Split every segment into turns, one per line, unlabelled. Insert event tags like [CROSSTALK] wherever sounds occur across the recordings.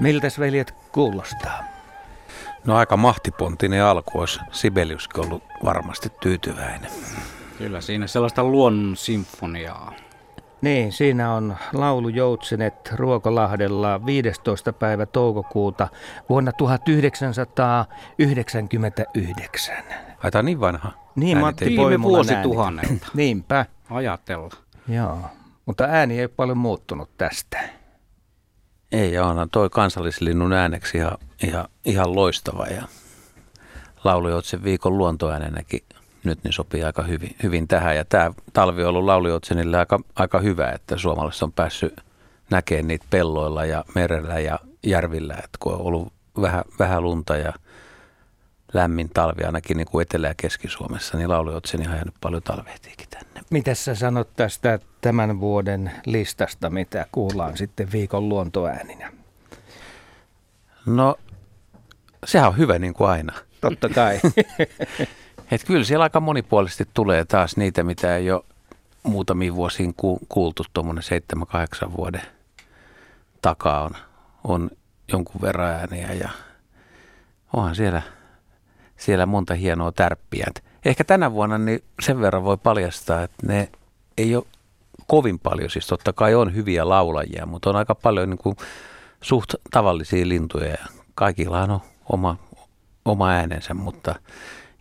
Miltäs veljet kuulostaa?
No aika mahtipontinen alku olisi Sibeliuskin ollut varmasti tyytyväinen.
Kyllä siinä sellaista luonnon sinfoniaa.
Niin, siinä on laulu Joutsenet Ruokolahdella 15. päivä toukokuuta vuonna 1999.
Ai tämä on niin vanha.
Niin, Matti
Viime vuosituhannelta.
Niinpä,
Ajatella.
joo. Mutta ääni ei paljon muuttunut tästä.
Ei, onhan toi kansallislinnun ääneksi ihan, ihan, ihan loistava. Ja laulujoutsen viikon luontoäänenäkin nyt niin sopii aika hyvin, hyvin tähän. Ja tämä talvi on ollut laulujoutsenille aika, aika hyvä, että suomalaiset on päässyt näkemään niitä pelloilla ja merellä ja järvillä. Että kun on ollut vähän, vähän lunta ja lämmin talvi ainakin niin kuin Etelä- ja Keski-Suomessa, niin laulujoutseni on jäänyt paljon talvehtiikin tänne.
Mitä sä sanot tästä tämän vuoden listasta, mitä kuullaan sitten viikon luontoääninä?
No, sehän on hyvä niin kuin aina.
Totta kai. [LAUGHS]
Et kyllä siellä aika monipuolisesti tulee taas niitä, mitä ei ole muutamiin vuosiin ku- kuultu. Tuommoinen 7-8 vuoden takaa on, on jonkun verran ääniä ja onhan siellä, siellä monta hienoa tärppiä. Et ehkä tänä vuonna niin sen verran voi paljastaa, että ne ei ole kovin paljon. Siis totta kai on hyviä laulajia, mutta on aika paljon niin kuin suht tavallisia lintuja ja kaikillahan on oma, oma äänensä, mutta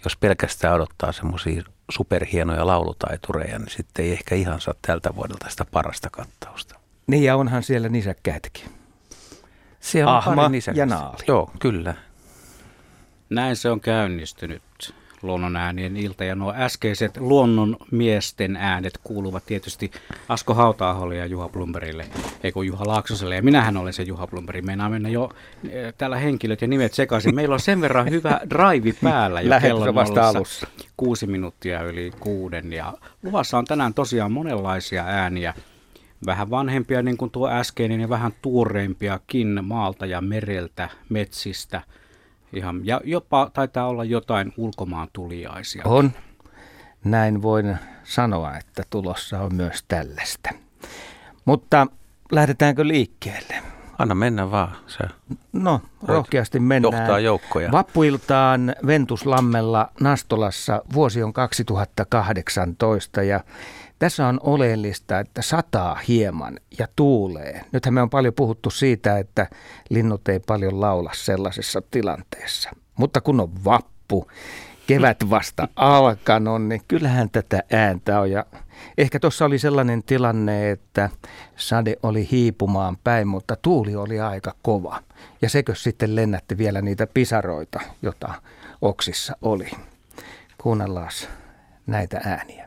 jos pelkästään odottaa semmoisia superhienoja laulutaitureja, niin sitten ei ehkä ihan saa tältä vuodelta sitä parasta kattausta.
niin ja onhan siellä nisäkkäitäkin.
Siellä on
Ahma
pari
ja naali.
Joo, kyllä.
Näin se on käynnistynyt luonnon äänien ilta ja nuo äskeiset luonnon miesten äänet kuuluvat tietysti Asko hauta ja Juha Blumberille, ei kun Juha Laaksoselle ja minähän olen se Juha Blumberi. Meinaa mennä jo eh, täällä henkilöt ja nimet sekaisin. Meillä on sen verran hyvä drive päällä jo [LAUGHS]
on vasta alussa.
kuusi minuuttia yli kuuden ja luvassa on tänään tosiaan monenlaisia ääniä. Vähän vanhempia niin kuin tuo äskeinen ja vähän tuoreimpiakin maalta ja mereltä, metsistä. Ihan, ja jopa taitaa olla jotain ulkomaan tuliaisia.
On. Näin voin sanoa, että tulossa on myös tällaista. Mutta lähdetäänkö liikkeelle?
Anna mennä vaan. Se
No, rohkeasti mennään.
johtaa joukkoja.
Vappuiltaan Ventuslammella Nastolassa vuosi on 2018 ja tässä on oleellista, että sataa hieman ja tuulee. Nythän me on paljon puhuttu siitä, että linnut ei paljon laula sellaisessa tilanteessa. Mutta kun on vappu, kevät vasta alkanut, niin kyllähän tätä ääntä on. Ja ehkä tuossa oli sellainen tilanne, että sade oli hiipumaan päin, mutta tuuli oli aika kova. Ja sekö sitten lennätti vielä niitä pisaroita, jota oksissa oli. Kuunnellaan näitä ääniä.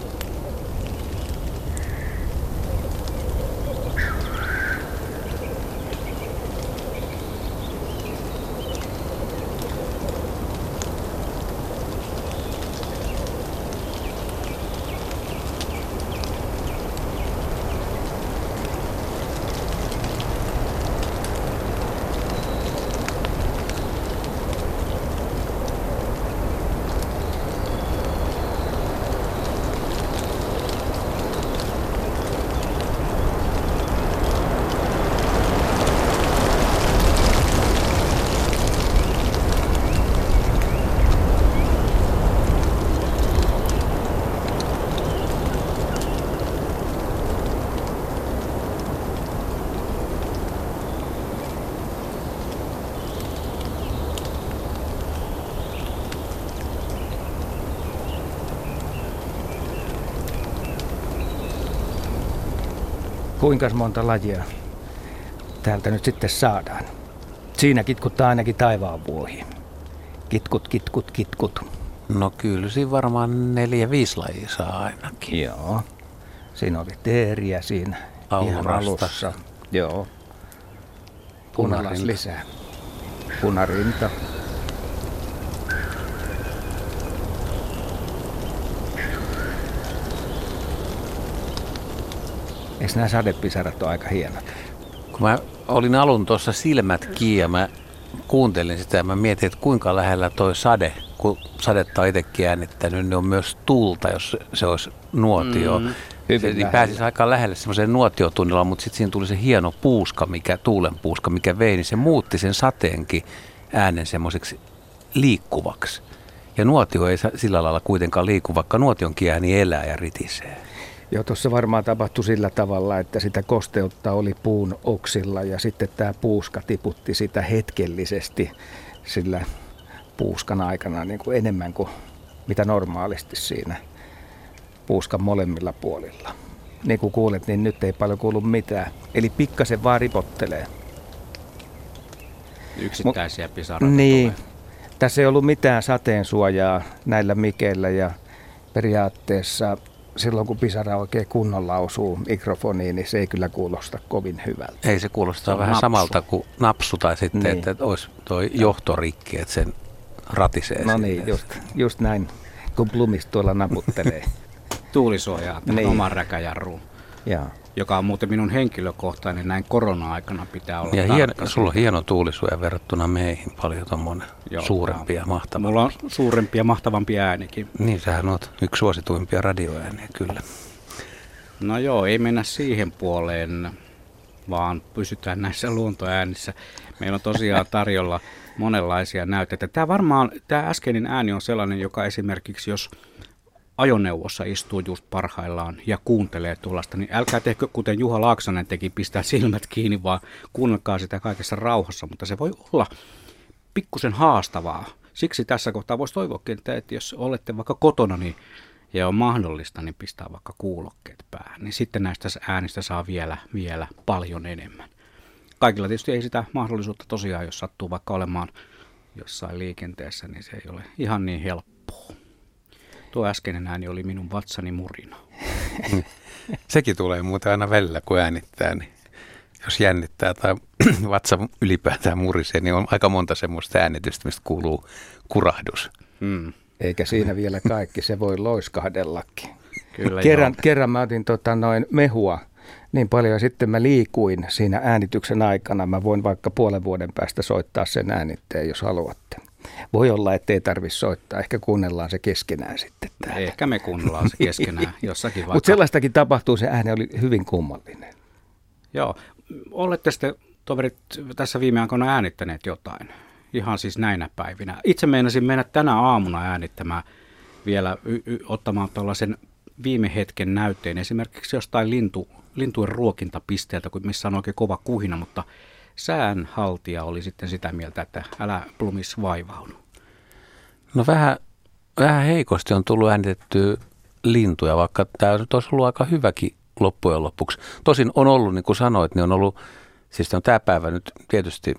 Kuinka monta lajia täältä nyt sitten saadaan? Siinä kitkuttaa ainakin taivaan vuohi. Kitkut, kitkut, kitkut.
No kyllä siinä varmaan neljä, viisi lajia saa ainakin.
Joo. Siinä oli teeriä siinä
Aurasta.
Joo.
Punarinta.
lisää. Punarinta. Eikö nämä sadepisarat ole aika hienot?
Kun mä olin alun tuossa silmät kiinni ja mä kuuntelin sitä ja mä mietin, että kuinka lähellä toi sade, kun sadetta on itsekin äänittänyt, niin on myös tulta, jos se olisi nuotio. Mm. Se niin pääsisi aika lähelle semmoiseen nuotiotunnilla, mutta sitten siinä tuli se hieno puuska, mikä, tuulen puuska, mikä vei, niin se muutti sen sateenkin äänen semmoiseksi liikkuvaksi. Ja nuotio ei sillä lailla kuitenkaan liiku, vaikka nuotionkin ääni elää ja ritisee.
Joo, tuossa varmaan tapahtui sillä tavalla, että sitä kosteutta oli puun oksilla ja sitten tämä puuska tiputti sitä hetkellisesti sillä puuskan aikana niin kuin enemmän kuin mitä normaalisti siinä puuskan molemmilla puolilla. Niin kuin kuulet, niin nyt ei paljon kuulu mitään. Eli pikkasen vaan ripottelee.
Yksittäisiä pisaroita
Niin,
tulee.
tässä ei ollut mitään sateen suojaa näillä mikeillä ja periaatteessa silloin kun pisara oikein kunnolla osuu mikrofoniin, niin se ei kyllä kuulosta kovin hyvältä.
Ei se kuulostaa
Se
vähän
napsu.
samalta kuin napsu tai sitten,
Niin.
että olisi toi johtorikki, että sen ratisee.
No niin, just, just näin, kun Blumist tuolla naputtelee. [LAUGHS]
Tuulisuojaa
Niin.
oman räkäjarruun,
Joo.
Joka on muuten minun henkilökohtainen näin korona-aikana pitää olla
Ja hieno, sulla on hieno tuulisuoja verrattuna meihin, paljon tommonen
Joo,
suurempi ja
joo.
mahtava.
Mulla on suurempi ja mahtavampi äänikin.
Niin, sähän oot yksi suosituimpia radioääniä, kyllä.
No joo, ei mennä siihen puoleen, vaan pysytään näissä luontoäänissä. Meillä on tosiaan [LAUGHS] tarjolla monenlaisia näytteitä. Tämä varmaan, tämä äskeinen ääni on sellainen, joka esimerkiksi jos ajoneuvossa istuu just parhaillaan ja kuuntelee tuollaista, niin älkää tehkö kuten Juha Laaksonen teki, pistää silmät kiinni, vaan kuunnelkaa sitä kaikessa rauhassa, mutta se voi olla pikkusen haastavaa. Siksi tässä kohtaa voisi toivoakin, että jos olette vaikka kotona niin, ja on mahdollista, niin pistää vaikka kuulokkeet päähän. Niin sitten näistä äänistä saa vielä, vielä paljon enemmän. Kaikilla tietysti ei sitä mahdollisuutta tosiaan, jos sattuu vaikka olemaan jossain liikenteessä, niin se ei ole ihan niin helppoa. Tuo äskeinen ääni oli minun vatsani murina. [LAUGHS]
Sekin tulee muuten aina välillä, kun äänittää, niin jos jännittää tai [CLEARS THROAT] vatsa ylipäätään murisee, niin on aika monta semmoista äänitystä, mistä kuuluu kurahdus.
Hmm.
Eikä siinä vielä kaikki, se voi loiskahdellakin.
Kyllä
kerran,
joo.
kerran mä otin tota noin mehua niin paljon ja sitten mä liikuin siinä äänityksen aikana. Mä voin vaikka puolen vuoden päästä soittaa sen äänitteen, jos haluatte. Voi olla, ettei tarvitse soittaa. Ehkä kuunnellaan se keskenään sitten täällä.
Ehkä me kuunnellaan se keskenään [LAUGHS] jossakin vaikka.
Mutta sellaistakin tapahtuu, se ääni oli hyvin kummallinen.
Joo. Olette sitten toverit tässä viime aikoina äänittäneet jotain? Ihan siis näinä päivinä. Itse meinasin mennä tänä aamuna äänittämään vielä y- y- ottamaan tuollaisen viime hetken näytteen esimerkiksi jostain lintu, lintujen ruokintapisteeltä, missä on oikein kova kuhina, mutta säänhaltija oli sitten sitä mieltä, että älä plumis vaivaudu.
No vähän, vähän heikosti on tullut äänitettyä lintuja, vaikka tämä nyt olisi ollut aika hyväkin loppujen lopuksi. Tosin on ollut, niin kuin sanoit, niin on ollut, siis on tämä päivä nyt tietysti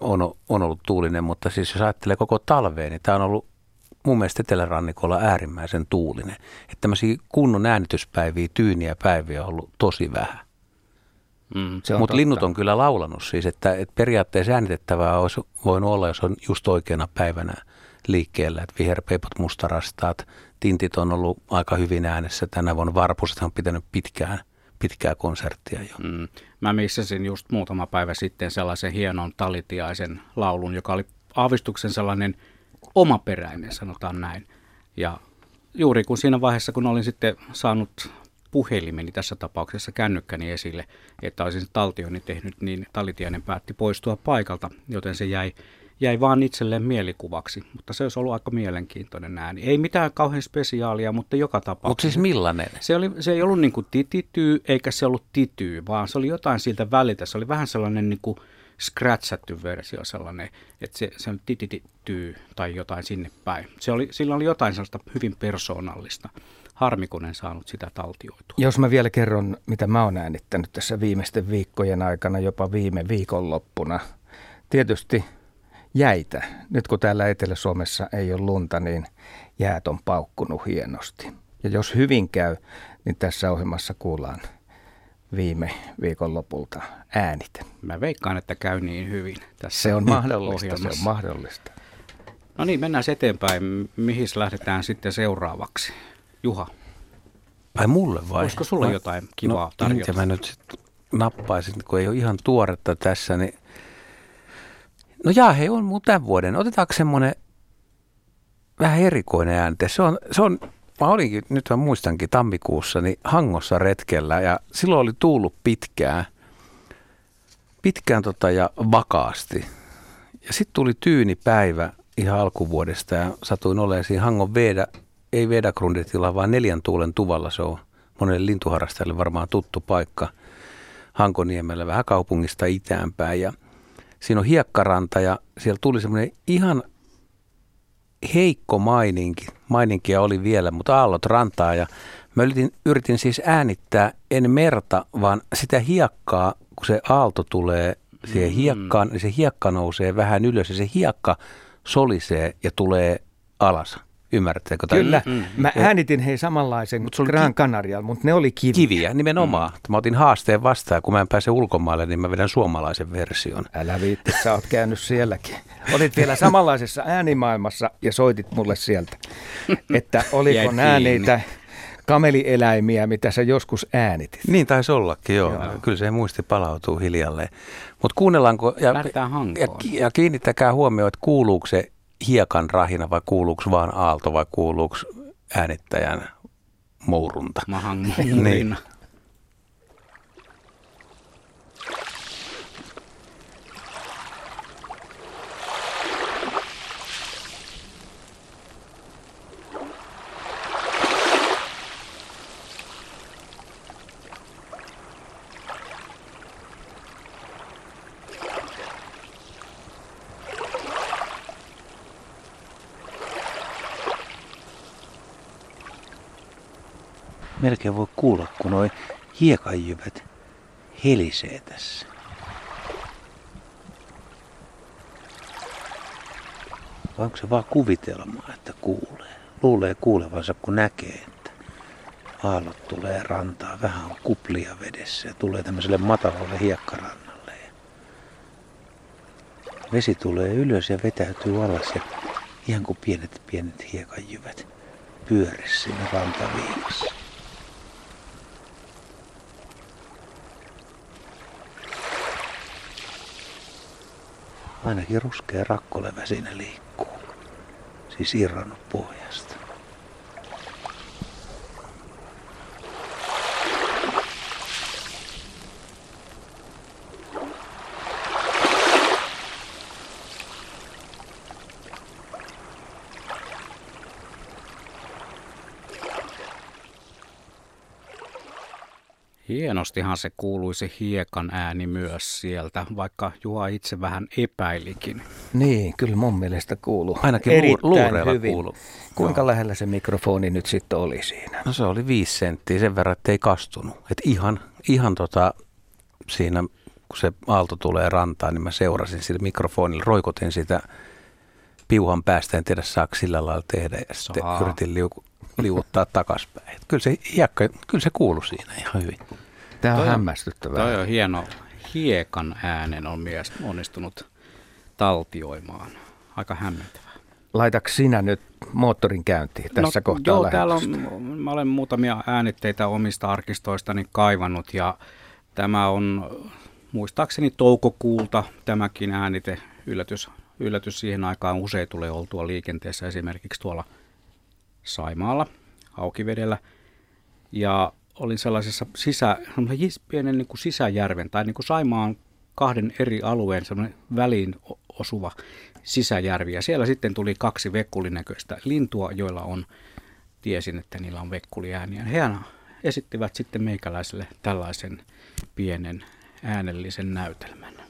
on, on ollut tuulinen, mutta siis jos ajattelee koko talveen, niin tämä on ollut mun mielestä etelärannikolla äärimmäisen tuulinen. Että tämmöisiä kunnon äänityspäiviä, tyyniä päiviä on ollut tosi vähän.
Mm.
Mutta linnut on kyllä laulanut siis, että, että periaatteessa äänitettävää olisi voinut olla, jos on just oikeana päivänä liikkeellä. Että viherpeipot, mustarastaat, tintit on ollut aika hyvin äänessä tänä vuonna. Varpuset on pitänyt pitkään, pitkää konserttia jo.
Mm. Mä missasin just muutama päivä sitten sellaisen hienon talitiaisen laulun, joka oli aavistuksen sellainen omaperäinen, sanotaan näin. Ja juuri kun siinä vaiheessa, kun olin sitten saanut puhelimeni tässä tapauksessa kännykkäni esille, että olisin taltioinnin tehnyt, niin talitiainen päätti poistua paikalta, joten se jäi, jäi vaan itselleen mielikuvaksi. Mutta se olisi ollut aika mielenkiintoinen ääni. Ei mitään kauhean spesiaalia, mutta joka tapauksessa.
Mutta siis millainen?
Se, oli, se ei ollut niin kuin titityy, eikä se ollut tityy, vaan se oli jotain siltä väliltä. Se oli vähän sellainen niin kuin scratchatty versio sellainen, että se, se on titityy tai jotain sinne päin. Se oli, sillä oli jotain sellaista hyvin persoonallista. Harmi, kun en saanut sitä taltioitua.
Jos mä vielä kerron, mitä mä oon äänittänyt tässä viimeisten viikkojen aikana, jopa viime viikonloppuna. Tietysti jäitä. Nyt kun täällä Etelä-Suomessa ei ole lunta, niin jäät on paukkunut hienosti. Ja jos hyvin käy, niin tässä ohjelmassa kuullaan viime viikonlopulta äänit.
Mä veikkaan, että käy niin hyvin tässä
Se on mahdollista, se on mahdollista.
No niin, mennään eteenpäin. Mihin lähdetään sitten seuraavaksi? Juha,
Ai mulle vai?
Olisiko sulla
No,
jotain kivaa
no,
tarjota?
minkä mä nyt sit nappaisin, kun ei ole ihan tuoretta tässä, niin... No jaa, hei, on mun tämän vuoden. Otetaanko semmoinen vähän erikoinen äänte? Se on, se on mä olinkin, nyt mä muistankin tammikuussa, niin Hangossa retkellä ja silloin oli tuullut pitkään, pitkään tota ja vakaasti. Ja sitten tuli tyyni päivä ihan alkuvuodesta ja satuin olemaan siinä Hangon Veda, ei Vedagrundetilla, vaan neljän tuulen tuvalla. Se on monelle lintuharrastajalle varmaan tuttu paikka Hankoniemellä vähän kaupungista itäänpäin. Ja siinä on hiekkaranta ja siellä tuli semmoinen ihan heikko maininki. Maininkia oli vielä, mutta aallot rantaa ja mä yritin, yritin siis äänittää en merta, vaan sitä hiekkaa, kun se aalto tulee siihen mm. hiekkaan, niin se hiekka nousee vähän ylös ja se hiekka solisee ja tulee alas. Ymmärrättekö?
Kyllä. Mm. Mä äänitin hei samanlaisen Mut Gran Canarial, mutta ne oli kiviä.
Kiviä, nimenomaan. Mm. Mä otin haasteen vastaan, kun mä en pääse ulkomaille, niin mä vedän suomalaisen version.
Älä viitti, sä oot käynyt sielläkin. Olit vielä samanlaisessa äänimaailmassa ja soitit mulle sieltä, että oliko nämä niitä kamelieläimiä, mitä sä joskus äänitit.
Niin taisi ollakin, joo. joo. Kyllä se muisti palautuu hiljalleen. Mutta kuunnellaanko, ja, ja, ja kiinnittäkää huomioon, että kuuluuko se hiekan rahina vai kuuluuko vaan aalto vai kuuluuko äänittäjän mourunta?
Mahan niin.
Melkein voi kuulla, kun noin hiekanjyvät helisee tässä. Vai onko se vaan kuvitelmaa, että kuulee? Luulee kuulevansa, kun näkee, että aallot tulee rantaan. Vähän on kuplia vedessä ja tulee tämmöiselle matalalle hiekkarannalle. Vesi tulee ylös ja vetäytyy alas ja ihan kuin pienet pienet hiekanjyvät pyörissä siinä rantaviivassa. Ainakin ruskea rakkolevä siinä liikkuu. Siis irronnut pohjasta.
Hienostihan se kuului se hiekan ääni myös sieltä, vaikka Juha itse vähän epäilikin.
Niin, kyllä mun mielestä kuuluu.
Ainakin luureilla hyvin. kuuluu.
Kuinka Joo. lähellä se mikrofoni nyt sitten oli siinä?
No se oli viisi senttiä sen verran, että ei kastunut. Et ihan, ihan tota, siinä, kun se aalto tulee rantaan, niin mä seurasin sillä mikrofonilla, roikotin sitä piuhan päästä, en tiedä saako sillä lailla tehdä, ja sitten Saa. yritin liu, liuuttaa takaspäin. Kyllä se, hiekka, kyllä se kuului siinä ihan hyvin.
Tämä on toi hämmästyttävää.
Toi on hieno. Hiekan äänen on mies onnistunut taltioimaan. Aika hämmentävää.
Laitaks sinä nyt moottorin käyntiin tässä no, kohtaa
Joo, täällä on, mä olen muutamia äänitteitä omista arkistoistani kaivannut ja tämä on muistaakseni toukokuulta tämäkin äänite. Yllätys, yllätys siihen aikaan usein tulee oltua liikenteessä esimerkiksi tuolla Saimaalla, Haukivedellä. Ja olin sellaisessa sisä, pienen niin kuin sisäjärven tai niin kuin Saimaan kahden eri alueen väliin osuva sisäjärvi. Ja siellä sitten tuli kaksi vekkulinäköistä lintua, joilla on, tiesin, että niillä on vekkuliääniä. He esittivät sitten meikäläiselle tällaisen pienen äänellisen näytelmän.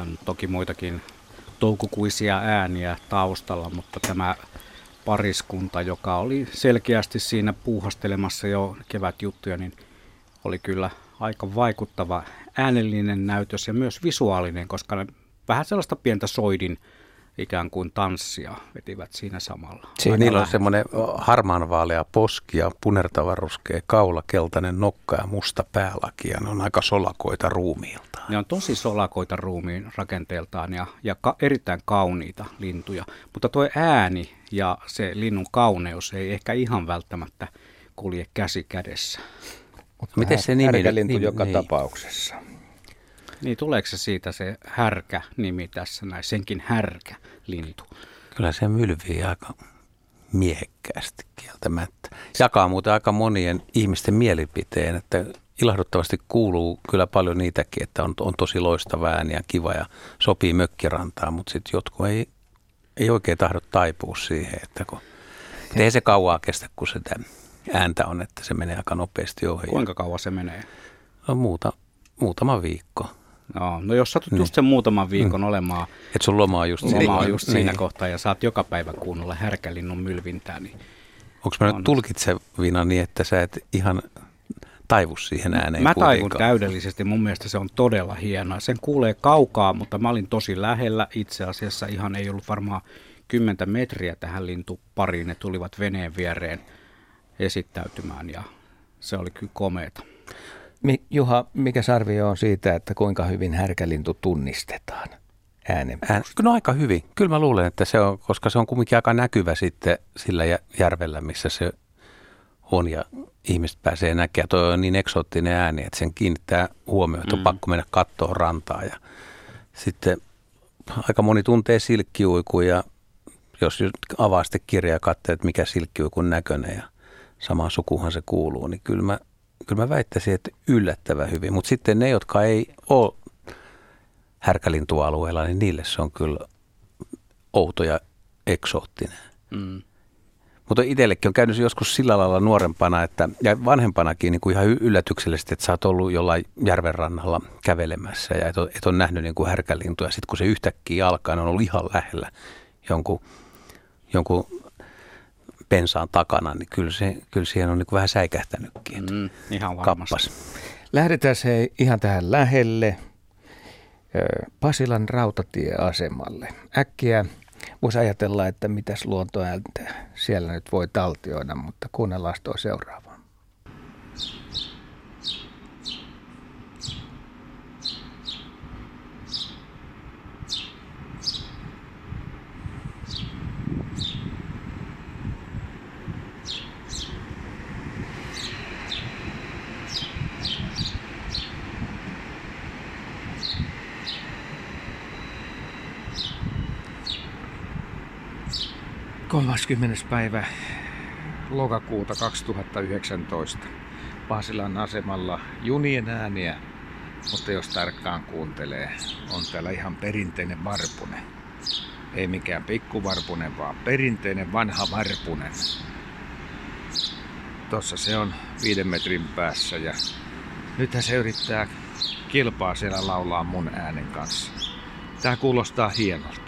On toki muitakin toukokuisia ääniä taustalla, mutta tämä pariskunta, joka oli selkeästi siinä puuhastelemassa jo kevätjuttuja, niin oli kyllä aika vaikuttava äänellinen näytös ja myös visuaalinen, koska vähän sellaista pientä soidin ikään kuin tanssia vetivät siinä samalla.
Siinä niillä on semmoinen harmaanvaalea poski ja punertava ruskea kaula, keltainen nokka ja musta päälaki ja ne on aika solakoita ruumiiltaan.
Ne on tosi solakoita ruumiin rakenteeltaan ja, ja ka- erittäin kauniita lintuja, mutta tuo ääni ja se linnun kauneus ei ehkä ihan välttämättä kulje käsi kädessä.
Mutta Miten se nimi? Härkälintu niin, joka niin. tapauksessa.
Niin, tuleeko se siitä se härkä-nimi tässä näin, senkin härkä-lintu?
Kyllä se mylvii aika miehekkäästi kieltämättä. Jakaa muuten aika monien ihmisten mielipiteen, että ilahduttavasti kuuluu kyllä paljon niitäkin, että on, on tosi loistava ääni ja kiva ja sopii mökkirantaan, mutta sitten jotkut ei, ei oikein tahdo taipua siihen, että kun, ei se kauaa kestä, kun sitä ääntä on, että se menee aika nopeasti ohi.
Kuinka kauan se menee?
No muuta, muutama viikko.
No, no jos satut niin. just sen muutaman viikon mm. olemaan.
Et sun loma on just,
loma on just niin. siinä kohtaa ja saat joka päivä kuunnella härkälinnun mylvintää. Niin
Onko mä nyt tulkitsevina niin, että sä et ihan taivu siihen ääneen
Mä taivun täydellisesti. Mun mielestä se on todella hienoa. Sen kuulee kaukaa, mutta mä olin tosi lähellä. Itse asiassa ihan ei ollut varmaan kymmentä metriä tähän lintupariin. Ne tulivat veneen viereen esittäytymään ja se oli kyllä komeeta.
Juha, mikä arvio on siitä, että kuinka hyvin härkälintu tunnistetaan äänen Ään,
No aika hyvin. Kyllä mä luulen, että se on, koska se on kumminkin aika näkyvä sitten sillä järvellä, missä se on ja ihmiset pääsee näkemään. Tuo on niin eksoottinen ääni, että sen kiinnittää huomioon, että on mm. pakko mennä kattoon rantaa. Ja sitten aika moni tuntee silkkiuikun ja jos avaa sitten kirjaa ja katsoo, että mikä silkkiuikun näköinen ja samaan sukuhan se kuuluu, niin kyllä mä kyllä mä väittäisin, että yllättävän hyvin. Mutta sitten ne, jotka ei ole härkälintualueella, niin niille se on kyllä outo ja eksoottinen. Mm. Mutta itsellekin on käynyt joskus sillä lailla nuorempana että, ja vanhempanakin niin kuin ihan yllätyksellisesti, että sä oot ollut jollain järven rannalla kävelemässä ja et ole, et ole nähnyt niin kuin härkälintuja. Sitten kun se yhtäkkiä alkaa, niin on ollut ihan lähellä jonkun, jonkun pensaan takana, niin kyllä, se, kyllä siihen on niin vähän säikähtänytkin. Mm,
ihan varmasti. Kappas.
Lähdetään se ihan tähän lähelle Pasilan rautatieasemalle. Äkkiä voisi ajatella, että mitäs luontoääntä siellä nyt voi taltioida, mutta kuunnellaan tuo seuraava. Kolmaskymmenes päivä lokakuuta 2019. Pasilan asemalla junien ääniä, mutta jos tarkkaan kuuntelee, on täällä ihan perinteinen varpunen. Ei mikään pikkuvarpunen, vaan perinteinen vanha varpunen. Tossa se on viiden metrin päässä ja nythän se yrittää kilpaa siellä laulaa mun äänen kanssa. Tää kuulostaa hienolta.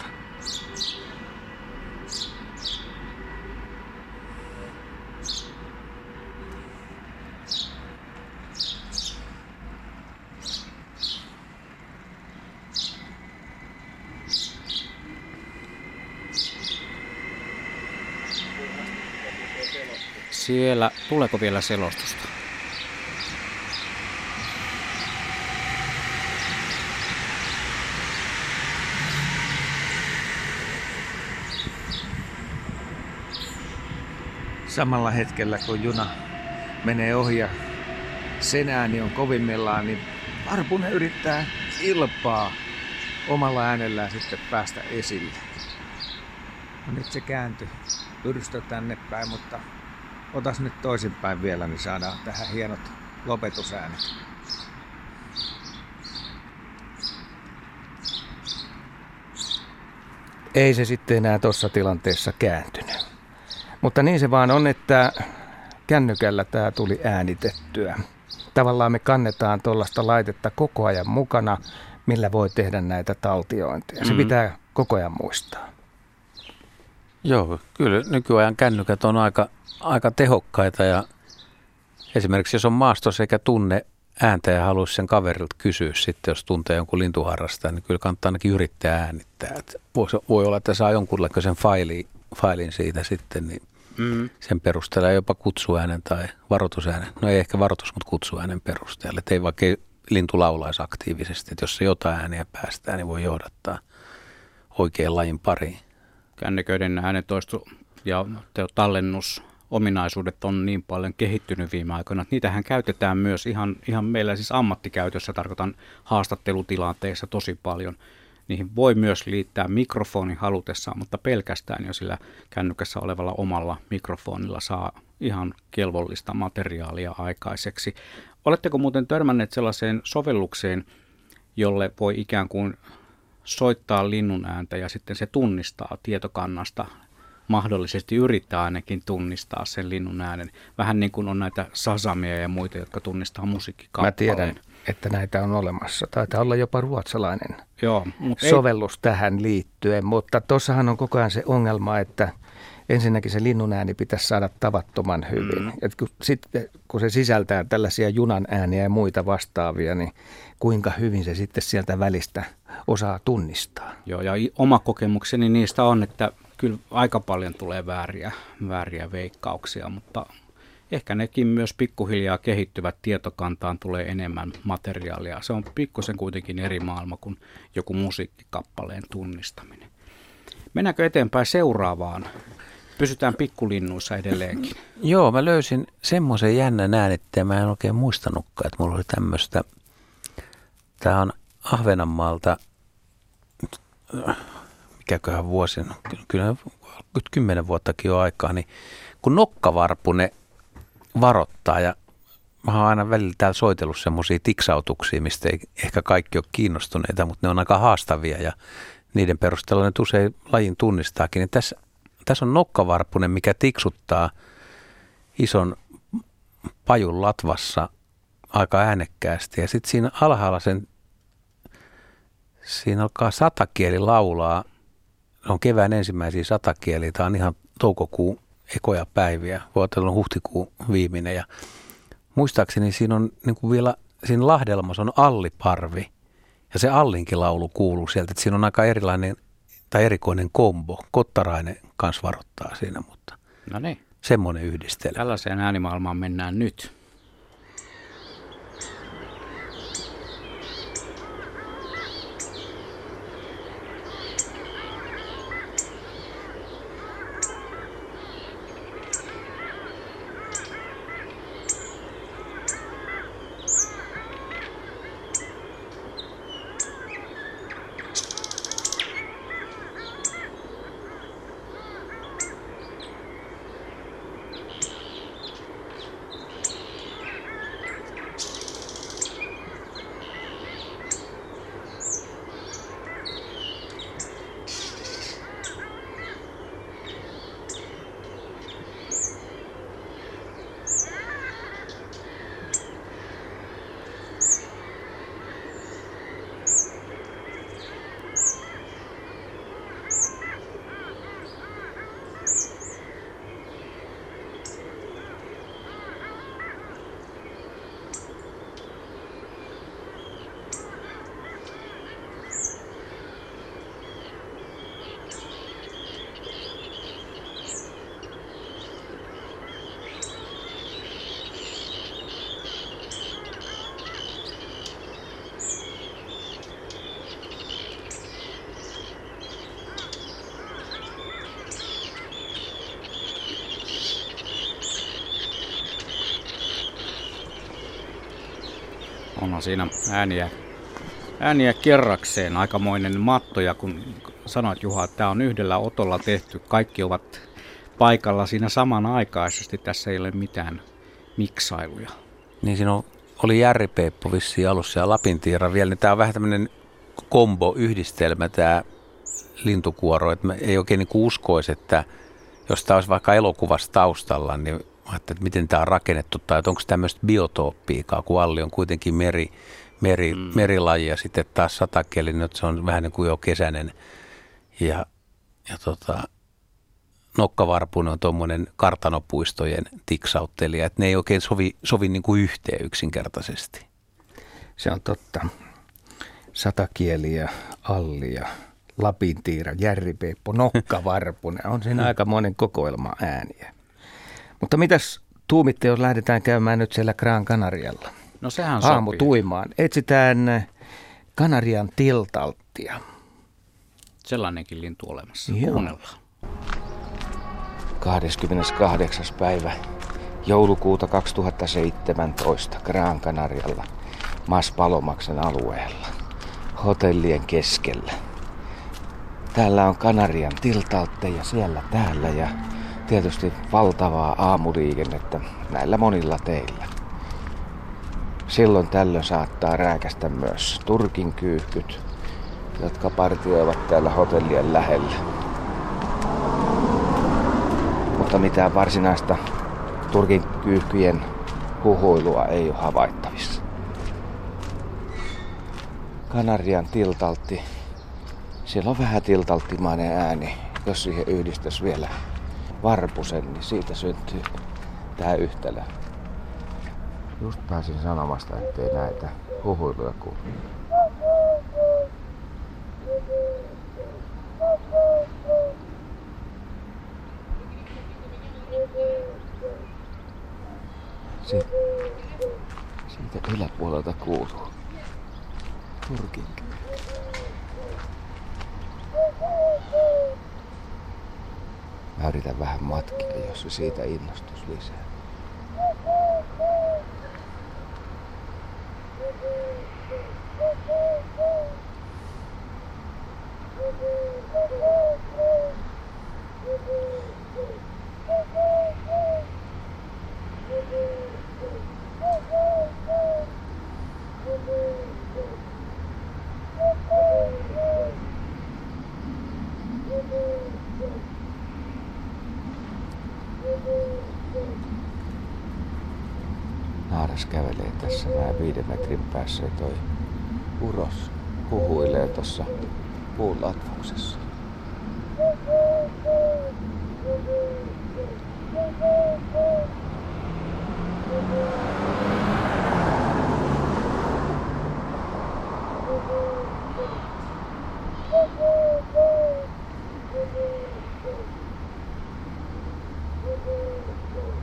Siellä, tuleeko vielä selostusta?
Samalla hetkellä kun juna menee ohi ja sen ääni on kovimmillaan, niin Arpunen yrittää ilpaa omalla äänellään sitten päästä esille. No nyt se kääntyi pyrstö tänne päin, mutta otas nyt toisinpäin vielä, niin saadaan tähän hienot lopetusäänet. Ei se sitten enää tuossa tilanteessa kääntynyt. Mutta niin se vaan on, että kännykällä tämä tuli äänitettyä. Tavallaan me kannetaan tuollaista laitetta koko ajan mukana, millä voi tehdä näitä taltiointeja. Se mm. pitää koko ajan muistaa.
Joo, kyllä nykyajan kännykät on aika, aika tehokkaita ja esimerkiksi jos on maastossa eikä tunne ääntä ja haluaisi sen kaverilta kysyä sitten, jos tuntee jonkun lintuharrastajan, niin kyllä kannattaa ainakin yrittää äänittää. Että voi olla, että saa jonkunlaisen failin, failin siitä sitten, niin mm. sen perusteella jopa kutsuäänen tai varoitusäänen. No ei ehkä varoitus, mutta kutsuäänen perusteella. Että ei vaikka lintu laulaisi aktiivisesti, että jos se jotain ääniä päästää, niin voi johdattaa oikean lajin pariin.
Kännyköiden äänentoisto ja tallennus ominaisuudet on niin paljon kehittynyt viime aikoina, että niitähän käytetään myös ihan, ihan meillä siis ammattikäytössä, tarkoitan haastattelutilanteissa tosi paljon. Niihin voi myös liittää mikrofonin halutessaan, mutta pelkästään jo sillä kännykässä olevalla omalla mikrofonilla saa ihan kelvollista materiaalia aikaiseksi. Oletteko muuten törmänneet sellaiseen sovellukseen, jolle voi ikään kuin soittaa linnun ääntä ja sitten se tunnistaa tietokannasta mahdollisesti yrittää ainakin tunnistaa sen linnun äänen. Vähän niin kuin on näitä sasamia ja muita, jotka tunnistaa musiikkikappaleen.
Mä tiedän, että näitä on olemassa. Taitaa olla jopa ruotsalainen
Joo,
mutta sovellus ei... tähän liittyen, mutta tuossahan on koko ajan se ongelma, että ensinnäkin se linnun ääni pitäisi saada tavattoman hyvin. Mm. Et kun, sitten, kun se sisältää tällaisia junan ääniä ja muita vastaavia, niin kuinka hyvin se sitten sieltä välistä osaa tunnistaa.
Joo, ja oma kokemukseni niistä on, että kyllä aika paljon tulee vääriä, vääriä veikkauksia, mutta ehkä nekin myös pikkuhiljaa kehittyvät tietokantaan tulee enemmän materiaalia. Se on pikkusen kuitenkin eri maailma kuin joku musiikkikappaleen tunnistaminen. Mennäänkö eteenpäin seuraavaan? Pysytään pikkulinnuissa edelleenkin.
Joo, mä löysin semmoisen jännän että mä en oikein muistanutkaan, että mulla oli tämmöistä. Tämä on Ahvenanmaalta mikäköhän vuosi, no, kyllä kymmenen vuottakin on aikaa, niin kun nokkavarpune varoittaa ja mä oon aina välillä täällä soitellut semmoisia tiksautuksia, mistä ei ehkä kaikki ole kiinnostuneita, mutta ne on aika haastavia ja niiden perusteella ne usein lajin tunnistaakin. Niin tässä, tässä on nokkavarpunen, mikä tiksuttaa ison pajun latvassa aika äänekkäästi ja sitten siinä alhaalla sen, siinä alkaa satakieli laulaa on kevään ensimmäisiä satakieliä. Tämä on ihan toukokuun ekoja päiviä. Voi olla huhtikuun viimeinen. Ja muistaakseni siinä on niin kuin vielä, siinä lahdelmassa on alliparvi. Ja se allinkin laulu kuuluu sieltä, että siinä on aika erilainen tai erikoinen kombo. Kottarainen kanssa varoittaa siinä, mutta
no niin.
semmoinen yhdistelmä.
Tällaiseen äänimaailmaan mennään nyt. onhan siinä ääniä, ääniä kerrakseen aikamoinen matto. Ja kun sanoit Juha, että tämä on yhdellä otolla tehty, kaikki ovat paikalla siinä samanaikaisesti. Tässä ei ole mitään miksailuja.
Niin siinä oli Järri Peippo vissiin alussa ja Lapintiira vielä. Niin tämä on vähän tämmöinen kombo-yhdistelmä tämä lintukuoro. Että ei oikein niin uskoisi, että jos tämä olisi vaikka elokuvassa taustalla, niin että miten tämä on rakennettu tai että onko tämmöistä biotooppiikaa, kun Alli on kuitenkin meri, meri, mm. merilaji ja sitten taas satakieli, että se on vähän niin kuin jo kesäinen. Ja, ja tota, nokkavarpunen on tuommoinen kartanopuistojen tiksauttelija, että ne ei oikein sovi, sovi niin kuin yhteen yksinkertaisesti.
Se on totta. Satakieliä, allia, Lapintiira, Järripeippo, Nokkavarpunen. On siinä [LAUGHS] aika monen kokoelma ääniä. Mutta mitäs tuumitte, jos lähdetään käymään nyt siellä Gran Canarialla?
No sehän
Aamu
sopii.
tuimaan. Etsitään Kanarian tiltalttia.
Sellainenkin lintu olemassa.
Joo.
Kuunnellaan.
28. päivä joulukuuta 2017 Gran Canarialla Mas Palomaksen alueella hotellien keskellä. Täällä on Kanarian tiltaltteja siellä täällä ja tietysti valtavaa aamuliikennettä näillä monilla teillä. Silloin tällöin saattaa rääkästä myös Turkin kyyhkyt, jotka partioivat täällä hotellien lähellä mutta mitään varsinaista Turkin kyyhkyjen huhuilua ei ole havaittavissa. Kanarian tiltaltti. Siellä on vähän tiltalttimainen ääni. Jos siihen yhdistäisi vielä varpusen, niin siitä syntyy tämä yhtälö. Just pääsin sanomasta, ettei näitä huhuiluja kuulu. Se, siitä yläpuolelta kuuluu. Turkin. Mä yritän vähän matkia, jos se siitä innostus lisää. Naaras kävelee tässä näin viiden metrin päässä ja toi uros huhuilee tuossa puun latvuksessa.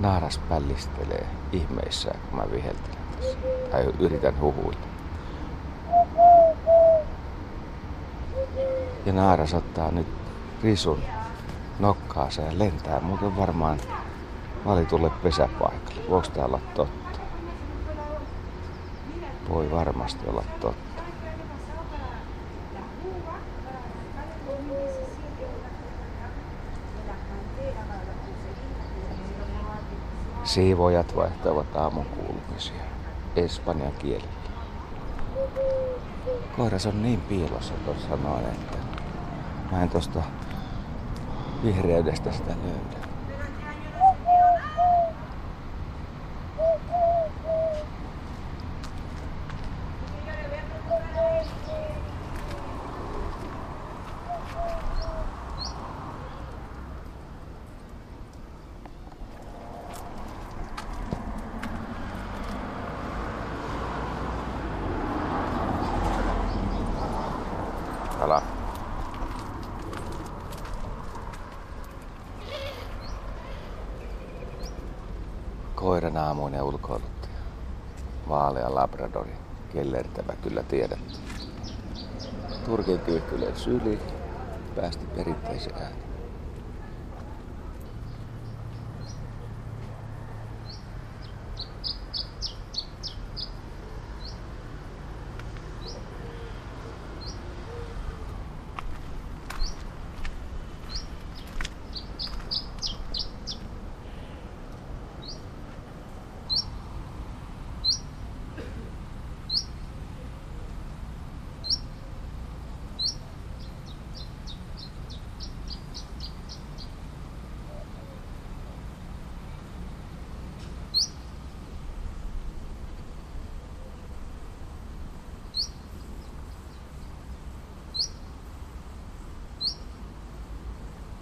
Naaras pällistelee ihmeissään, kun mä viheltelen tässä. Tai yritän huhuilla. Ja naaras ottaa nyt risun nokkaansa ja lentää muuten varmaan valitulle pesäpaikalle. Voiko tää olla totta? Voi varmasti olla totta. Siivojat vaihtavat aamun kuulumisia espanjan kielellä. Koiras on niin piilossa tuossa noin, että mä en tosta vihreydestä sitä löydä. Absolutely.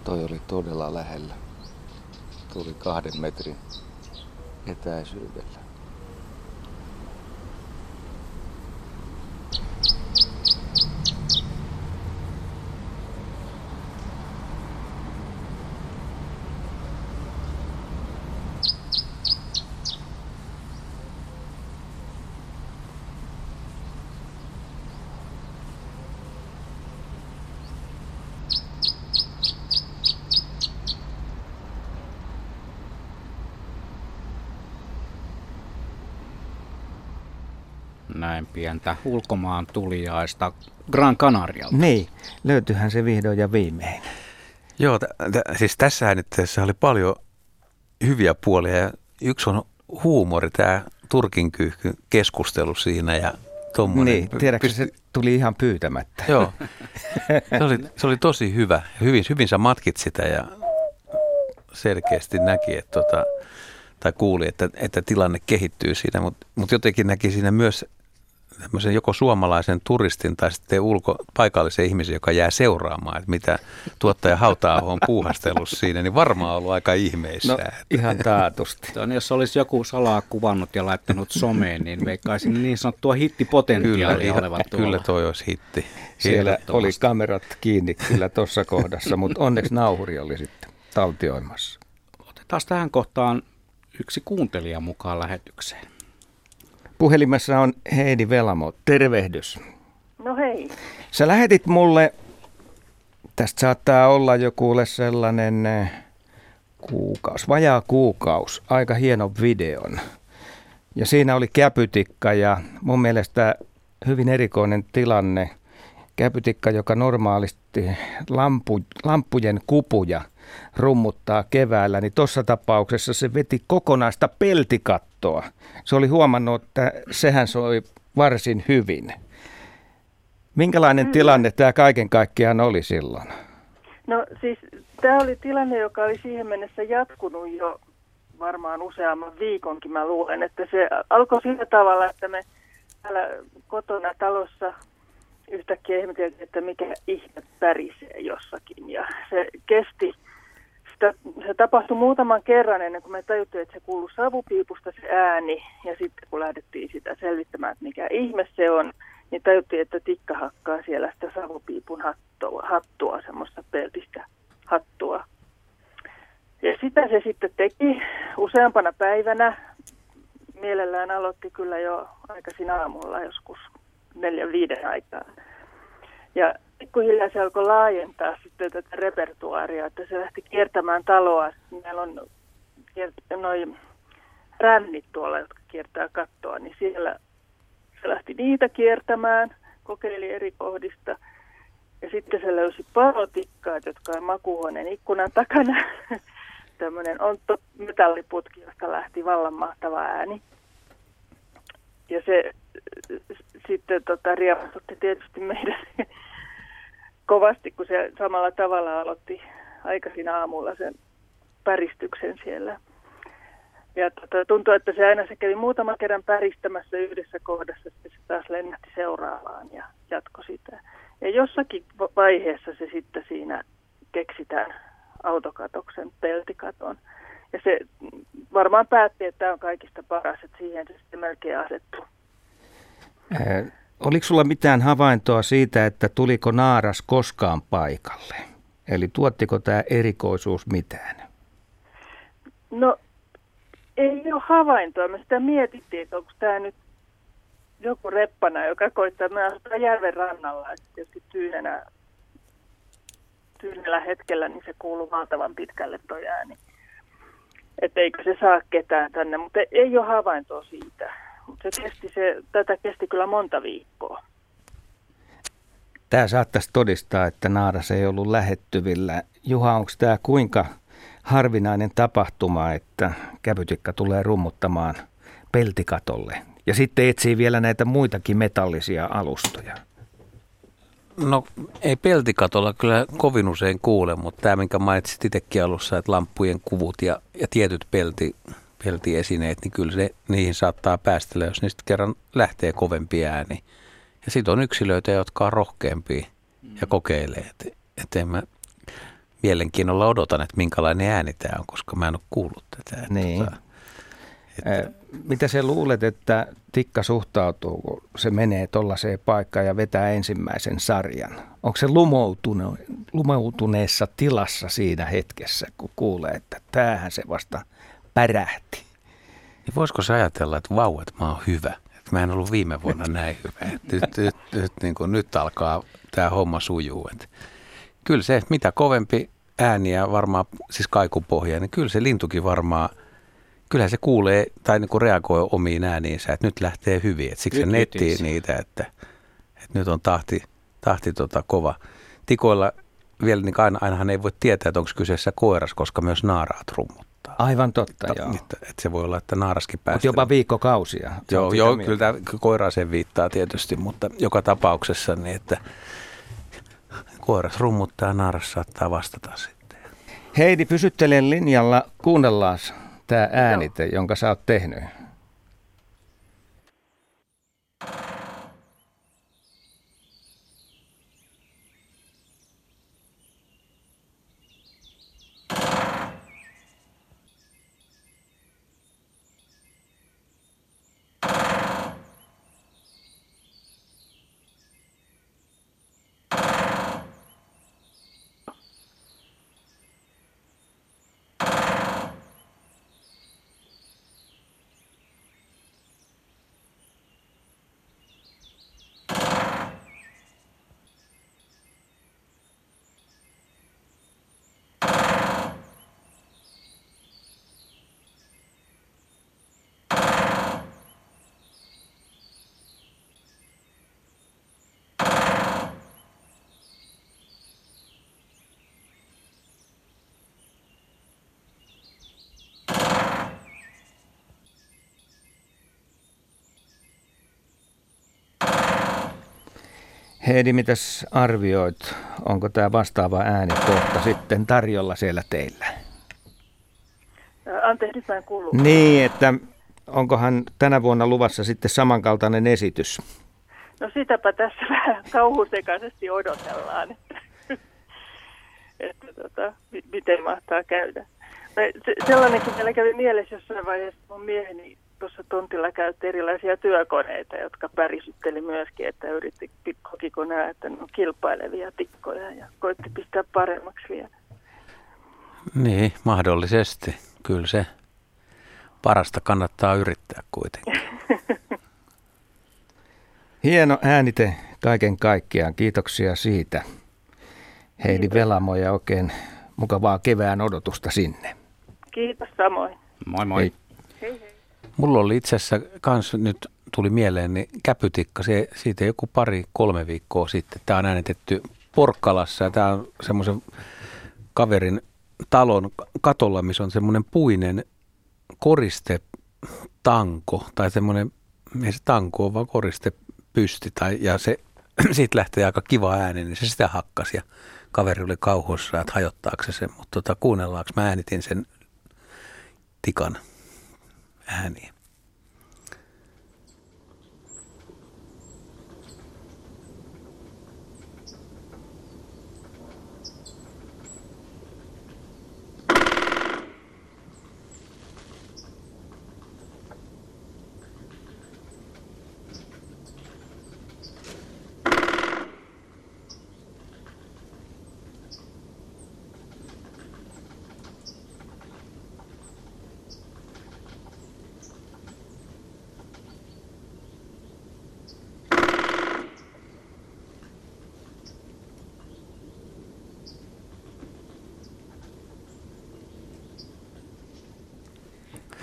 Toi oli todella lähellä. Tuli kahden metrin etäisyydellä.
näin pientä ulkomaan tuliaista Gran Canarialta.
Niin, löytyyhän se vihdoin ja viimein.
Joo, t- t- siis tässä äänitteessä oli paljon hyviä puolia ja yksi on huumori, tämä Turkin kyyhky keskustelu siinä ja tommonen.
Niin, tiedätkö, se tuli ihan pyytämättä.
Joo, [LAUGHS] se oli, se oli tosi hyvä. Hyvin, hyvin sä matkit sitä ja selkeästi näki, että tota, tai kuuli, että, että tilanne kehittyy siinä, mutta mut jotenkin näki siinä myös tämmöisen joko suomalaisen turistin tai sitten ulko, paikallisen ihmisen, joka jää seuraamaan, että mitä tuottaja hauta on puuhastellut siinä, niin varmaan ollut aika ihmeissä.
No, ihan taatusti.
Tuon, jos olisi joku salaa kuvannut ja laittanut someen, niin veikkaisin niin sanottua hittipotentiaalia
kyllä,
olevan tuolla.
Kyllä toi olisi hitti.
Siellä oli kamerat kiinni kyllä tuossa kohdassa, mutta onneksi nauhuri oli sitten taltioimassa.
Otetaan tähän kohtaan yksi kuuntelija mukaan lähetykseen.
Puhelimessa on Heidi Velamo. Tervehdys.
No hei.
Sä lähetit mulle, tästä saattaa olla jo kuule sellainen eh, kuukaus, vajaa kuukaus, aika hieno videon. Ja siinä oli käpytikka ja mun mielestä hyvin erikoinen tilanne. Käpytikka, joka normaalisti lampu, lampujen kupuja rummuttaa keväällä, niin tuossa tapauksessa se veti kokonaista peltikattoa. Se oli huomannut, että sehän soi varsin hyvin. Minkälainen mm. tilanne tämä kaiken kaikkiaan oli silloin?
No siis tämä oli tilanne, joka oli siihen mennessä jatkunut jo varmaan useamman viikonkin mä luulen, että se alkoi sillä tavalla, että me täällä kotona talossa yhtäkkiä ihmeteltiin, että mikä ihme pärisee jossakin ja se kesti sitä, se tapahtui muutaman kerran ennen kuin me tajuttiin, että se kuuluu savupiipusta se ääni. Ja sitten kun lähdettiin sitä selvittämään, että mikä ihme se on, niin tajuttiin, että tikka hakkaa siellä sitä savupiipun hattua, hattua semmoista peltistä hattua. Ja sitä se sitten teki useampana päivänä. Mielellään aloitti kyllä jo aikaisin aamulla joskus neljän viiden aikaa. Ja pikkuhiljaa se alkoi laajentaa sitten tätä repertuaaria, että se lähti kiertämään taloa. Meillä on noin rännit tuolla, jotka kiertää kattoa, niin siellä se lähti niitä kiertämään, kokeili eri kohdista. Ja sitten se löysi palotikkaat, jotka on makuuhuoneen ikkunan takana. [LAUGHS] Tämmöinen ontto metalliputki, josta lähti vallan mahtava ääni. Ja se sitten tota, riemastutti tietysti meidän kovasti, kun se samalla tavalla aloitti aikaisin aamulla sen päristyksen siellä. Ja tota, tuntui, että se aina se kävi muutaman kerran päristämässä yhdessä kohdassa, sitten se taas lennähti seuraavaan ja jatko sitä. Ja jossakin vaiheessa se sitten siinä keksitään autokatoksen peltikaton. Ja se varmaan päätti, että tämä on kaikista paras, että siihen se sitten melkein asettuu.
Oliko sulla mitään havaintoa siitä, että tuliko naaras koskaan paikalle? Eli tuottiko tämä erikoisuus mitään?
No ei ole havaintoa. Me sitä mietittiin, että onko tämä nyt joku reppana, joka koittaa. Asutaan järven rannalla, tietysti tyynenä, tyynellä hetkellä niin se kuuluu valtavan pitkälle tuo ääni. Että eikö se saa ketään tänne, mutta ei ole havaintoa siitä se kesti se, tätä kesti kyllä monta viikkoa.
Tämä saattaisi todistaa, että naaras ei ollut lähettyvillä. Juha, onko tämä kuinka harvinainen tapahtuma, että käpytikka tulee rummuttamaan peltikatolle ja sitten etsii vielä näitä muitakin metallisia alustoja?
No ei peltikatolla kyllä kovin usein kuule, mutta tämä minkä mainitsit itsekin alussa, että lamppujen kuvut ja, ja tietyt pelti, peltiesineet, niin kyllä se, niihin saattaa päästellä, jos niistä kerran lähtee kovempi ääni. Ja sitten on yksilöitä, jotka on rohkeampia ja kokeilee. Et, et en mä, mielenkiinnolla odotan, että minkälainen ääni tämä on, koska mä en ole kuullut tätä.
Niin.
Tota,
että... Mitä sä luulet, että Tikka suhtautuu, kun se menee tuollaiseen paikkaan ja vetää ensimmäisen sarjan? Onko se lumoutune, lumoutuneessa tilassa siinä hetkessä, kun kuulee, että tämähän se vasta pärähti?
Niin voisiko se ajatella, että vau, että mä oon hyvä? Että mä en ollut viime vuonna [LAUGHS] näin hyvä. Että nyt, nyt, nyt, niin kuin, nyt alkaa tämä homma sujuu. Että kyllä se, mitä kovempi ääni ja varmaan siis kaikupohja, niin kyllä se lintukin varmaan, kyllähän se kuulee tai niin kuin reagoi omiin ääniinsä, että nyt lähtee hyvin. Että siksi
Nyt
se nettii
vitisi.
niitä, että, että nyt on tahti, tahti tota kova. Tikoilla vielä niin aina, ainahan ei voi tietää, että onko kyseessä koiras, koska myös naaraat rummuttaa.
Aivan totta, joo.
Että, että se voi olla, että naaraskin päästä.
Mutta jopa viikkokausia.
Joo, joo
mieltä.
kyllä tämä koiraaseen viittaa tietysti, mutta joka tapauksessa niin, että koiras rummuttaa ja naaras saattaa vastata sitten.
Heidi, pysyttelen linjalla. Kuunnellaan tämä äänite, jonka sä oot tehnyt. Heidi, mitäs arvioit? Onko tämä vastaava ääni kohta sitten tarjolla siellä teillä?
Anteeksi, nyt mä en kuullut.
Niin, että onkohan tänä vuonna luvassa sitten samankaltainen esitys?
No sitäpä tässä [LAUGHS] vähän kauhusekaisesti odotellaan, että, [LAUGHS] että tota, mi- miten mahtaa käydä. Sellainenkin meillä kävi mielessä jossain vaiheessa, mun mieheni tuossa tontilla käytti erilaisia työkoneita, jotka pärisytteli myöskin, että yritti kokiko nämä, että ne on kilpailevia tikkoja ja koitti pistää paremmaksi vielä.
Niin, mahdollisesti. Kyllä se parasta kannattaa yrittää kuitenkin. [LAUGHS]
Hieno äänite kaiken kaikkiaan. Kiitoksia siitä. Heidi Velamo ja oikein mukavaa kevään odotusta sinne.
Kiitos samoin.
Moi moi.
Hei.
Hei hei.
Mulla oli itse asiassa kans nyt tuli mieleen, niin käpytikka, se, siitä joku pari, kolme viikkoa sitten. Tämä on äänitetty Porkkalassa ja tämä on semmoisen kaverin talon katolla, missä on semmoinen puinen koristetanko tai semmoinen, ei se tanko on vaan koristepysti tai, ja se, [CLEARS THROAT] siitä lähtee aika kiva ääni, niin se sitä hakkasi ja kaveri oli kauhuissa, että hajottaako se sen, mutta tota, kuunnellaanko mä äänitin sen tikan ääniä.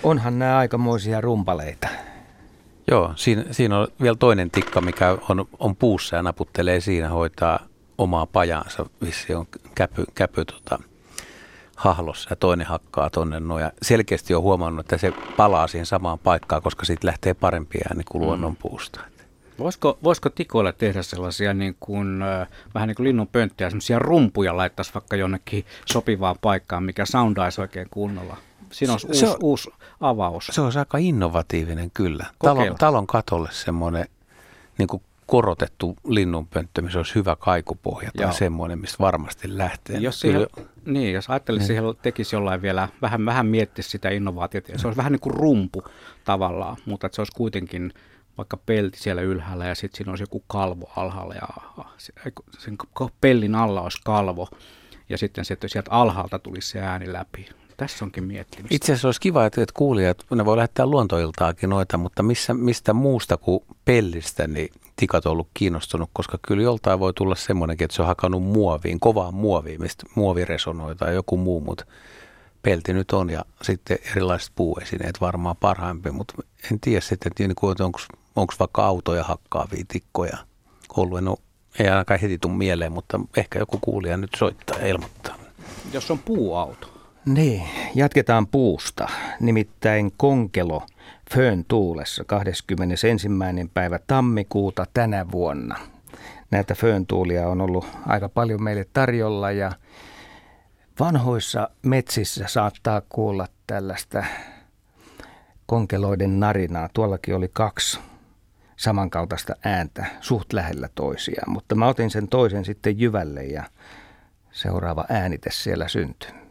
Onhan nämä aikamoisia rumpaleita.
Joo, siinä, siinä on vielä toinen tikka, mikä on, on puussa ja naputtelee siinä, hoitaa omaa pajaansa. Vissi on käpy, käpy tota, hahlossa ja toinen hakkaa tonne noin. Ja selkeästi on huomannut, että se palaa siihen samaan paikkaan, koska siitä lähtee parempi ääni kuin luonnon puusta.
Voisiko, voisiko tikoilla tehdä sellaisia niin kuin, äh, vähän niin kuin linnun pönttiä, sellaisia rumpuja laittaisi vaikka jonnekin sopivaan paikkaan, mikä soundaisi oikein kunnolla? Siinä olisi
Se
uusi,
on-
uusi avaus.
Se on aika innovatiivinen kyllä. Talon,
Kokeilla.
talon katolle semmoinen niin kuin korotettu linnunpönttö, missä olisi hyvä kaikupohja tai
Joo.
semmoinen, mistä varmasti lähtee.
Jos, siihen, niin, jos ajattelisi, siihen tekisi jollain vielä, vähän, vähän miettisi sitä innovaatiota, se olisi vähän niin kuin rumpu tavallaan, mutta että se olisi kuitenkin vaikka pelti siellä ylhäällä ja sitten siinä olisi joku kalvo alhaalla ja se- sen pellin alla olisi kalvo ja sitten se, että sieltä alhaalta tulisi se ääni läpi. Tässä onkin miettimistä.
Itse asiassa olisi kiva, että, että kuulijat, ne voi lähettää luontoiltaakin noita, mutta missä, mistä muusta kuin pellistä, niin tikat on ollut kiinnostunut, koska kyllä joltain voi tulla semmoinenkin, että se on hakannut muoviin, kovaan muoviin, mistä muovi resonoi tai joku muu, mutta pelti nyt on ja sitten erilaiset puuesineet varmaan parhaimpi, mutta en tiedä sitten, että onko, onko vaikka autoja hakkaavia tikkoja ollut, en ole, ei ainakaan heti tule mieleen, mutta ehkä joku kuulija nyt soittaa ja ilmoittaa.
Jos on puuauto.
Niin, jatketaan puusta. Nimittäin Konkelo Fön tuulessa 21. päivä tammikuuta tänä vuonna. Näitä Fön tuulia on ollut aika paljon meille tarjolla ja vanhoissa metsissä saattaa kuulla tällaista konkeloiden narinaa. Tuollakin oli kaksi samankaltaista ääntä suht lähellä toisiaan, mutta mä otin sen toisen sitten jyvälle ja seuraava äänite siellä syntyi.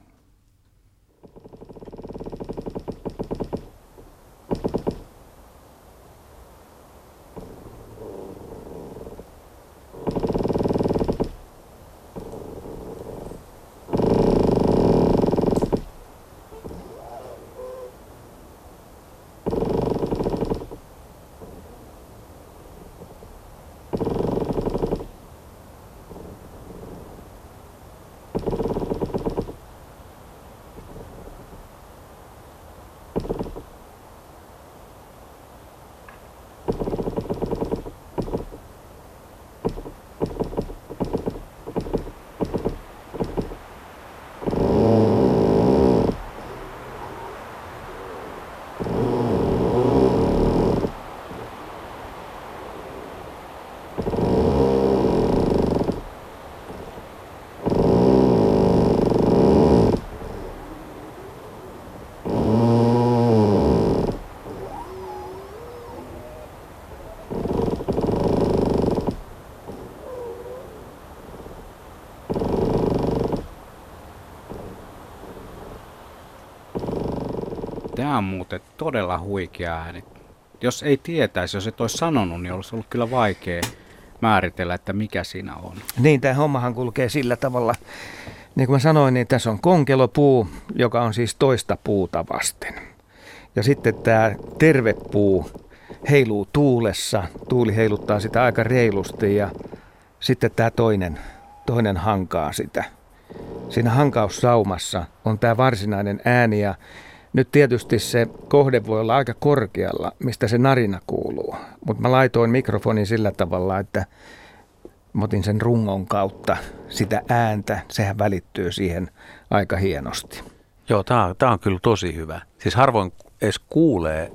Tämä on muuten todella huikea ääni. Jos ei tietäisi, jos et olisi sanonut, niin olisi ollut kyllä vaikea määritellä, että mikä siinä on.
Niin, tämä hommahan kulkee sillä tavalla. Niin kuin mä sanoin, niin tässä on konkelopuu, joka on siis toista puuta vasten. Ja sitten tämä terve puu heiluu tuulessa. Tuuli heiluttaa sitä aika reilusti ja sitten tämä toinen, toinen hankaa sitä. Siinä hankaussaumassa on tämä varsinainen ääni ja nyt tietysti se kohde voi olla aika korkealla, mistä se narina kuuluu. Mutta mä laitoin mikrofonin sillä tavalla, että mä otin sen rungon kautta sitä ääntä. Sehän välittyy siihen aika hienosti.
Joo, tämä on, tää on kyllä tosi hyvä. Siis harvoin edes kuulee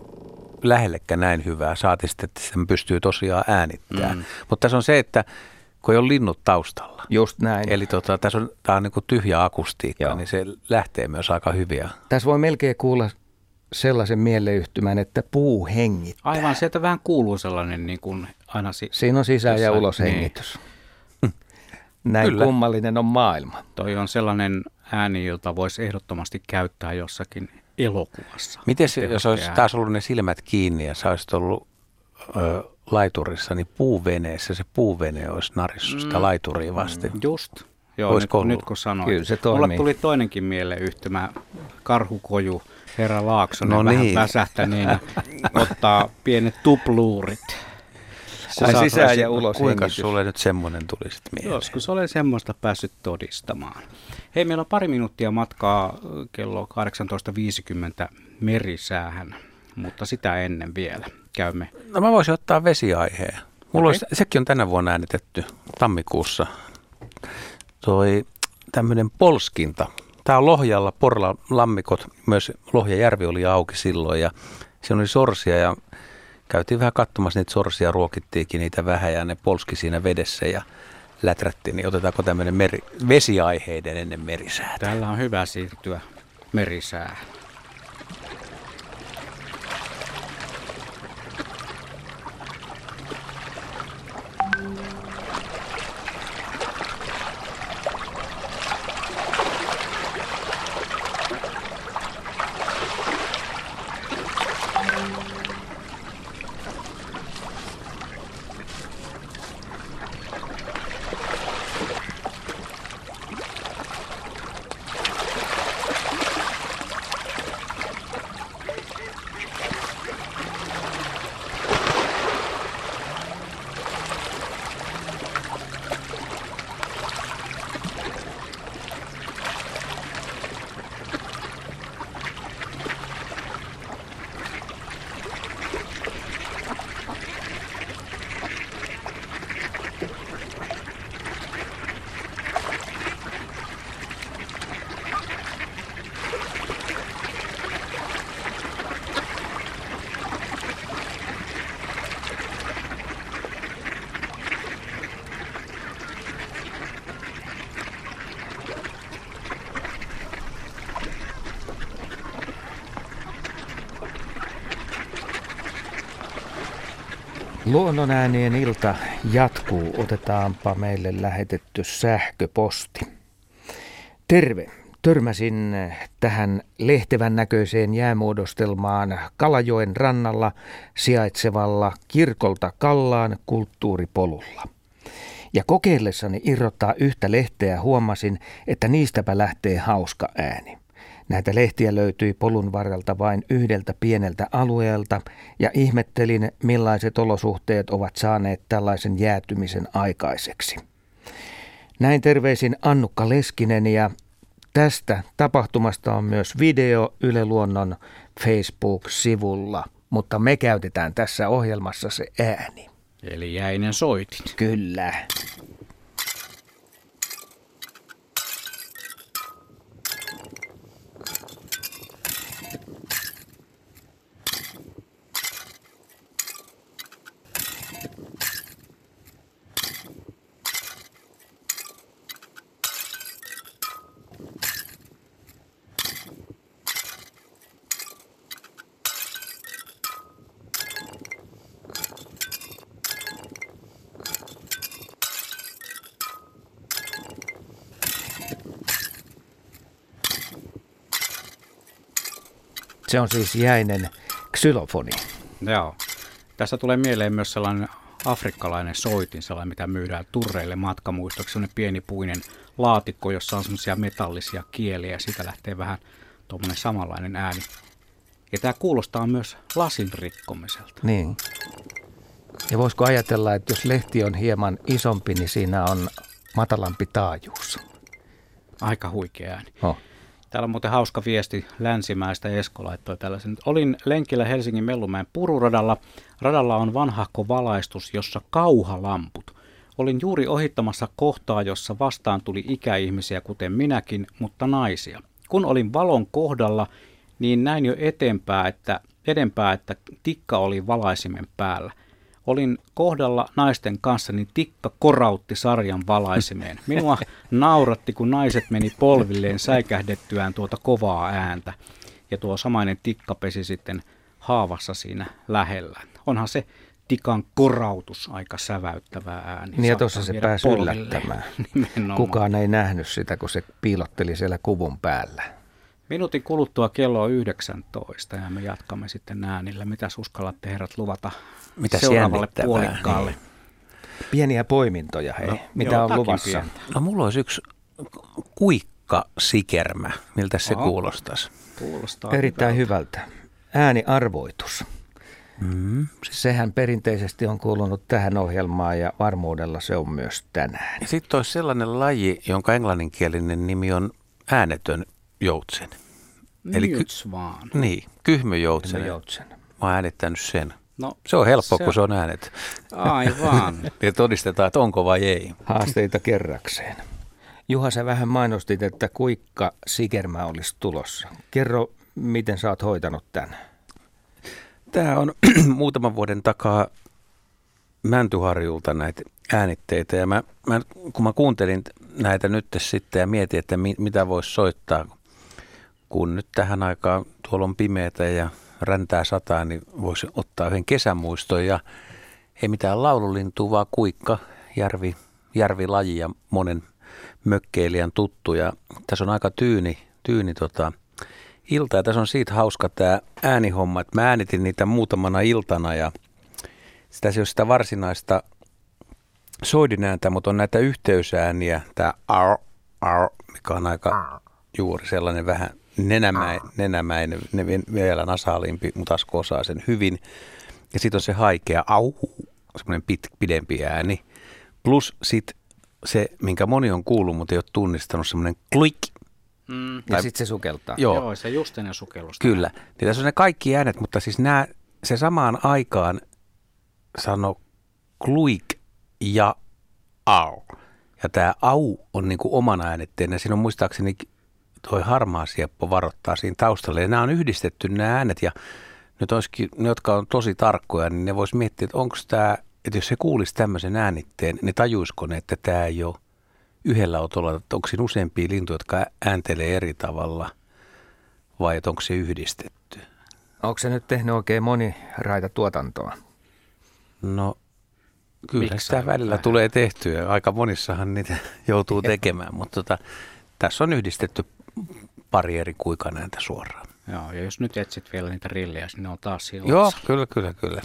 lähellekään näin hyvää, saati sitten, että sen pystyy tosiaan äänittämään. Mm. Mutta tässä on se, että kun ei ole linnut taustalla,
Just näin.
eli tota, tässä on, tämä on niin tyhjä akustiikka,
Joo.
niin se lähtee myös aika hyviä.
Tässä voi melkein kuulla sellaisen mieleyhtymän, että puu hengittää.
Aivan, sieltä vähän kuuluu sellainen niin kuin aina si-
Siinä on sisä- ja
Jossain-
uloshengitys. Näin
Kyllä.
kummallinen on maailma.
Toi on sellainen ääni, jota voisi ehdottomasti käyttää jossakin elokuvassa.
Miten jos olisi taas ollut ne silmät kiinni ja sä olisit ollut ö, laiturissa, niin puuveneessä se puuvene olisi narissut sitä laituria vasten.
Just. Joo, nyt,
ollut?
nyt kun sanoit.
Kyllä se
Mulle
toimii.
tuli toinenkin mieleen yhtymä karhukoju Herra Laaksonen
No
vähän
niin.
väsähtäneenä [LAUGHS] ottaa pienet tupluurit. Se
Ai sisään ja ulos
Kuinka
hengitys.
sulle nyt semmoinen tuli sitten mieleen?
Joskus olen semmoista päässyt todistamaan. Hei, meillä on pari minuuttia matkaa kello 18.50 merisäähän, mutta sitä ennen vielä käymme.
No mä voisin ottaa vesiaiheen. Mulla
Okei.
olisi, sekin on tänä vuonna äänitetty tammikuussa. Toi tämmöinen polskinta. Tämä on Lohjalla, Porla lammikot, myös Lohjajärvi oli auki silloin ja siinä oli sorsia ja käytiin vähän katsomassa niitä sorsia, ruokittiinkin niitä vähän ja ne polski siinä vedessä ja läträttiin, niin otetaanko tämmöinen meri, vesiaiheiden ennen merisäätä?
Täällä on hyvä siirtyä merisäähän.
Luonnonäänien ilta jatkuu. Otetaanpa meille lähetetty sähköposti. Terve. Törmäsin tähän lehtevän näköiseen jäämuodostelmaan Kalajoen rannalla sijaitsevalla kirkolta Kallaan kulttuuripolulla. Ja kokeillessani irrottaa yhtä lehteä huomasin, että niistäpä lähtee hauska ääni. Näitä lehtiä löytyi polun varrelta vain yhdeltä pieneltä alueelta ja ihmettelin, millaiset olosuhteet ovat saaneet tällaisen jäätymisen aikaiseksi. Näin terveisin Annukka Leskinen ja tästä tapahtumasta on myös video Yle Luonnon Facebook-sivulla, mutta me käytetään tässä ohjelmassa se ääni.
Eli jäinen soitin.
Kyllä. Se on siis jäinen xylofoni.
Joo. Tässä tulee mieleen myös sellainen afrikkalainen soitin, sellainen mitä myydään turreille matkamuistoksi, sellainen pieni puinen laatikko, jossa on semmoisia metallisia kieliä ja siitä lähtee vähän tuommoinen samanlainen ääni. Ja tämä kuulostaa myös lasin rikkomiselta.
Niin. Ja voisiko ajatella, että jos lehti on hieman isompi, niin siinä on matalampi taajuus?
Aika huikea ääni.
Oh.
Täällä on muuten hauska viesti länsimäistä. Esko laittoi tällaisen. Olin lenkillä Helsingin Mellumäen pururadalla. Radalla on vanhahko valaistus, jossa kauhalamput. Olin juuri ohittamassa kohtaa, jossa vastaan tuli ikäihmisiä, kuten minäkin, mutta naisia. Kun olin valon kohdalla, niin näin jo eteenpäin, että, edempää, että tikka oli valaisimen päällä – olin kohdalla naisten kanssa, niin tikka korautti sarjan valaisimeen. Minua nauratti, kun naiset meni polvilleen säikähdettyään tuota kovaa ääntä. Ja tuo samainen tikka pesi sitten haavassa siinä lähellä. Onhan se tikan korautus aika säväyttävää ääni.
Niin ja tuossa se pääsi yllättämään. [LAUGHS] Kukaan ei nähnyt sitä, kun se piilotteli siellä kuvun päällä.
Minuutin kuluttua kello on 19 ja me jatkamme sitten äänillä. Mitä uskallatte herrat luvata
Mitä
seuraavalle puolikkaalle? Niin.
Pieniä poimintoja, hei. No, Mitä joo, on luvassa?
No mulla olisi yksi kuikka sikermä. Miltä se Oho. kuulostaisi?
Kuulostaa Erittäin hyvältä. hyvältä. Ääniarvoitus. Mm. Sehän perinteisesti on kuulunut tähän ohjelmaan ja varmuudella se on myös tänään.
Sitten olisi sellainen laji, jonka englanninkielinen nimi on äänetön joutsen.
Eli ky- vaan.
Niin, kyhmyjoutsen. Kyhmyjoutsen. Mä oon äänittänyt sen. No, se on helppo, se... kun se on äänet.
Aivan. [LAUGHS]
ja todistetaan, että onko vai ei.
Haasteita kerrakseen. Juha, sä vähän mainostit, että kuikka sikermä olisi tulossa. Kerro, miten sä oot hoitanut tämän?
Tämä on [CLEARS THROAT] muutaman vuoden takaa Mäntyharjulta näitä äänitteitä. Ja mä, mä, kun mä kuuntelin näitä nyt sitten ja mietin, että mi, mitä voisi soittaa, kun nyt tähän aikaan tuolla on pimeätä ja räntää sataa, niin voisi ottaa yhden kesämuiston. Ja ei mitään laululintua, vaan kuikka, järvi, järvilaji ja monen mökkeilijän tuttu. Ja tässä on aika tyyni, tyyni tota, ilta. Ja tässä on siitä hauska tämä äänihomma, että mä äänitin niitä muutamana iltana ja sitä ei ole sitä varsinaista soidinääntä, mutta on näitä yhteysääniä, tämä ar, ar, mikä on aika juuri sellainen vähän nenämäinen, nenämäinen ne vielä nasaalimpi, mutta Asko osaa sen hyvin. Ja sitten on se haikea au, semmoinen pit, pidempi ääni. Plus sitten se, minkä moni on kuullut, mutta ei ole tunnistanut, semmoinen klik.
Mm. Ja sitten se sukeltaa.
Joo, Joo se justinen sukellus.
Kyllä. Niin tässä on ne kaikki äänet, mutta siis nämä, se samaan aikaan sano kluik ja au. Ja tämä au on niin kuin oman äänetteen. Siinä on muistaakseni toi harmaa sieppo varoittaa siinä taustalla. Ja nämä on yhdistetty nämä äänet ja nyt olisikin, ne, jotka on tosi tarkkoja, niin ne vois miettiä, että onko tämä, että jos se kuulisi tämmöisen äänitteen, niin tajuisiko ne, että tämä ei ole yhdellä otolla, että onko siinä useampia lintuja, jotka ääntelee eri tavalla vai että onko se yhdistetty?
Onko se nyt tehnyt oikein moniraita tuotantoa?
No kyllä sitä
Miksailu
välillä
vähän.
tulee tehtyä. Aika monissahan niitä [LAUGHS] joutuu tekemään, mutta tota, tässä on yhdistetty pari eri kuikanääntä suoraan.
Joo, ja jos nyt etsit vielä niitä rillejä, niin ne on taas siinä
Joo, kyllä, kyllä, kyllä.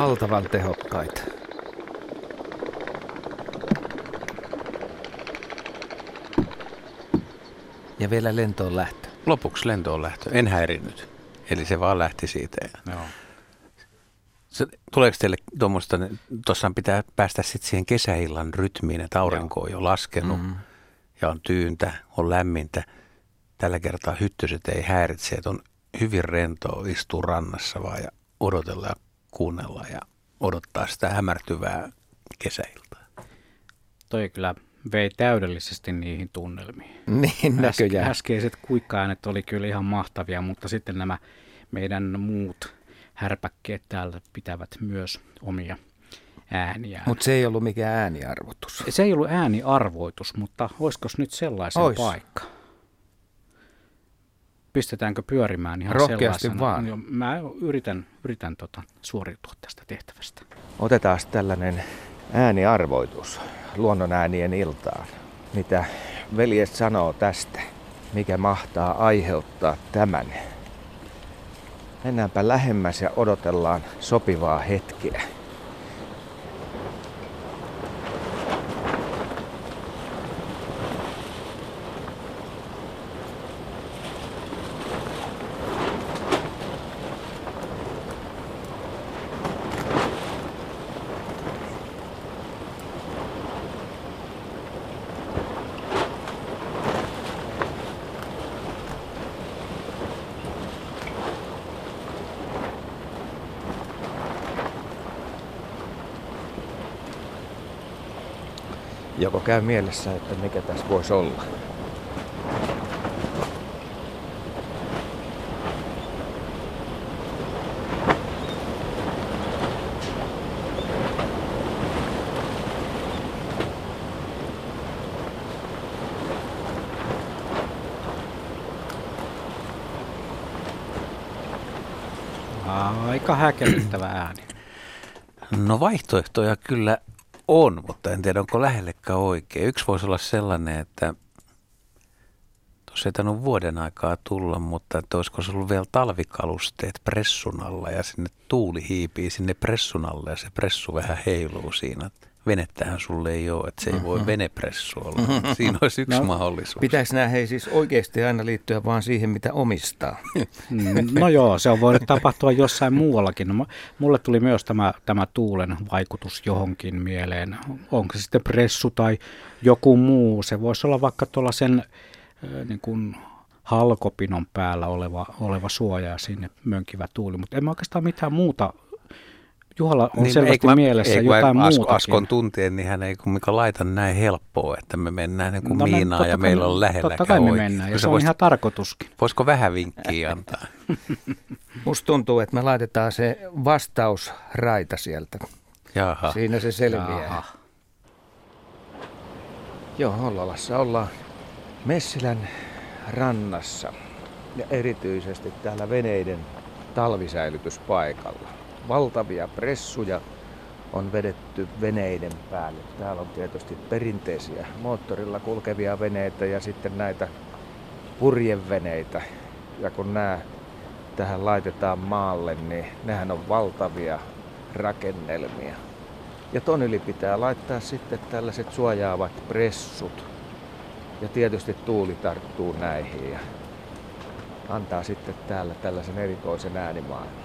Valtavan tehokkaita. Ja vielä lentoon lähtö.
Lopuksi lentoon lähtö. En häirinyt. Eli se vaan lähti siitä. Ja
Joo.
se, tuleeko teille tuommoista, tuossa pitää päästä sitten siihen kesäillan rytmiin, että aurinko on jo laskenut
Mm.
mm. ja on tyyntä, on lämmintä. Tällä kertaa hyttyset ei häiritse, että on hyvin rentoa istua rannassa vaan ja odotella ja kuunnella ja odottaa sitä hämärtyvää kesäiltaa.
Toi kyllä vei täydellisesti niihin tunnelmiin. [LAUGHS]
Niin näköjään.
Äske, äskeiset kuikkaäänet oli kyllä ihan mahtavia, mutta sitten nämä meidän muut härpäkkeet täällä pitävät myös omia ääniään.
Mutta se ei ollut mikään ääniarvotus.
Se ei ollut ääniarvoitus, mutta olisiko nyt sellaisen
Ois.
paikka? Pistetäänkö pyörimään ihan
Rohkeasti
sellaisena?
vaan.
Joo, Mä yritän, yritän tota, suoriutua tästä tehtävästä.
Otetaan tällainen ääniarvoitus luonnon äänien iltaan. Mitä veljet sanoo tästä? Mikä mahtaa aiheuttaa tämän? Mennäänpä lähemmäs ja odotellaan sopivaa hetkeä. Joko käy mielessä, että mikä tässä voisi olla?
Aika häkellyttävä ääni.
No vaihtoehtoja kyllä on, mutta en tiedä onko lähellekään oikein. Yksi voisi olla sellainen, että tuossa ei vuoden aikaa tulla, mutta että olisiko se ollut vielä talvikalusteet pressun alla ja sinne tuuli hiipii sinne pressun alle ja se pressu vähän heiluu siinä. Venettähän sulle ei ole, että se ei voi venepressu olla. Siinä olisi yksi
No,
mahdollisuus.
Pitäisi nämä hei siis oikeasti aina liittyä vaan siihen, mitä omistaa.
Mm, No joo, se on voinut tapahtua jossain muuallakin. No, mu- mulle tuli myös tämä, tämä tuulen vaikutus johonkin mieleen. Onko se sitten pressu tai joku muu? Se voisi olla vaikka tuolla sen niin kuin halkopinon päällä oleva, oleva suoja ja sinne mönkivä tuuli. Mutta en mä oikeastaan mitään muuta. Juhalla on niin, selvästi
kun
mielessä
ei,
jotain
Asko,
muutakin.
Askon tuntien, niin hän ei kumminkaan laita näin helppoa, että me mennään niin kuin
No
miinaan ja
kai
meillä
me-
on lähellä
Totta kai me mennään ja se on ihan tarkoituskin.
Voisiko vähän vinkkiä antaa? [LAUGHS]
Musta tuntuu, että me laitetaan se vastausraita sieltä.
Jaha.
Siinä se selviää.
Jaha.
Joo, Hollolassa ollaan Messilän rannassa ja erityisesti täällä veneiden talvisäilytyspaikalla. Valtavia pressuja on vedetty veneiden päälle. Täällä on tietysti perinteisiä moottorilla kulkevia veneitä ja sitten näitä purjeveneitä. Ja kun nämä tähän laitetaan maalle, niin nehän on valtavia rakennelmia. Ja ton yli pitää laittaa sitten tällaiset suojaavat pressut. Ja tietysti tuuli tarttuu näihin ja antaa sitten täällä tällaisen erikoisen äänimaailman.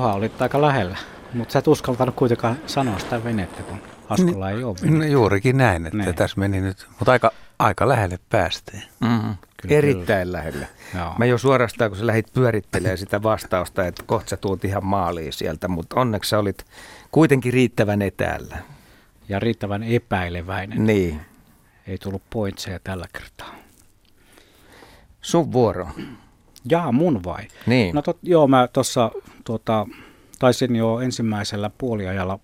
Juha, olit aika lähellä, mutta sä et uskaltanut kuitenkaan sanoa sitä venettä, kun Askolla niin, ei ole venettä.
No juurikin näin, että niin. tässä meni nyt, mutta aika, aika lähelle päästiin.
Mm, kyllä, Erittäin kyllä. lähellä. Joo. Mä jo suorastaan, kun sä lähdit pyörittelemään sitä vastausta, että kohta sä tuut ihan maaliin sieltä, mutta onneksi sä olit kuitenkin riittävän etäällä.
Ja riittävän epäileväinen.
Niin.
Ei tullut pointseja tällä kertaa.
Sun vuoro.
Jaa, mun vai?
Niin.
No tot, joo, mä tuossa tuota, taisin jo ensimmäisellä puoliajalla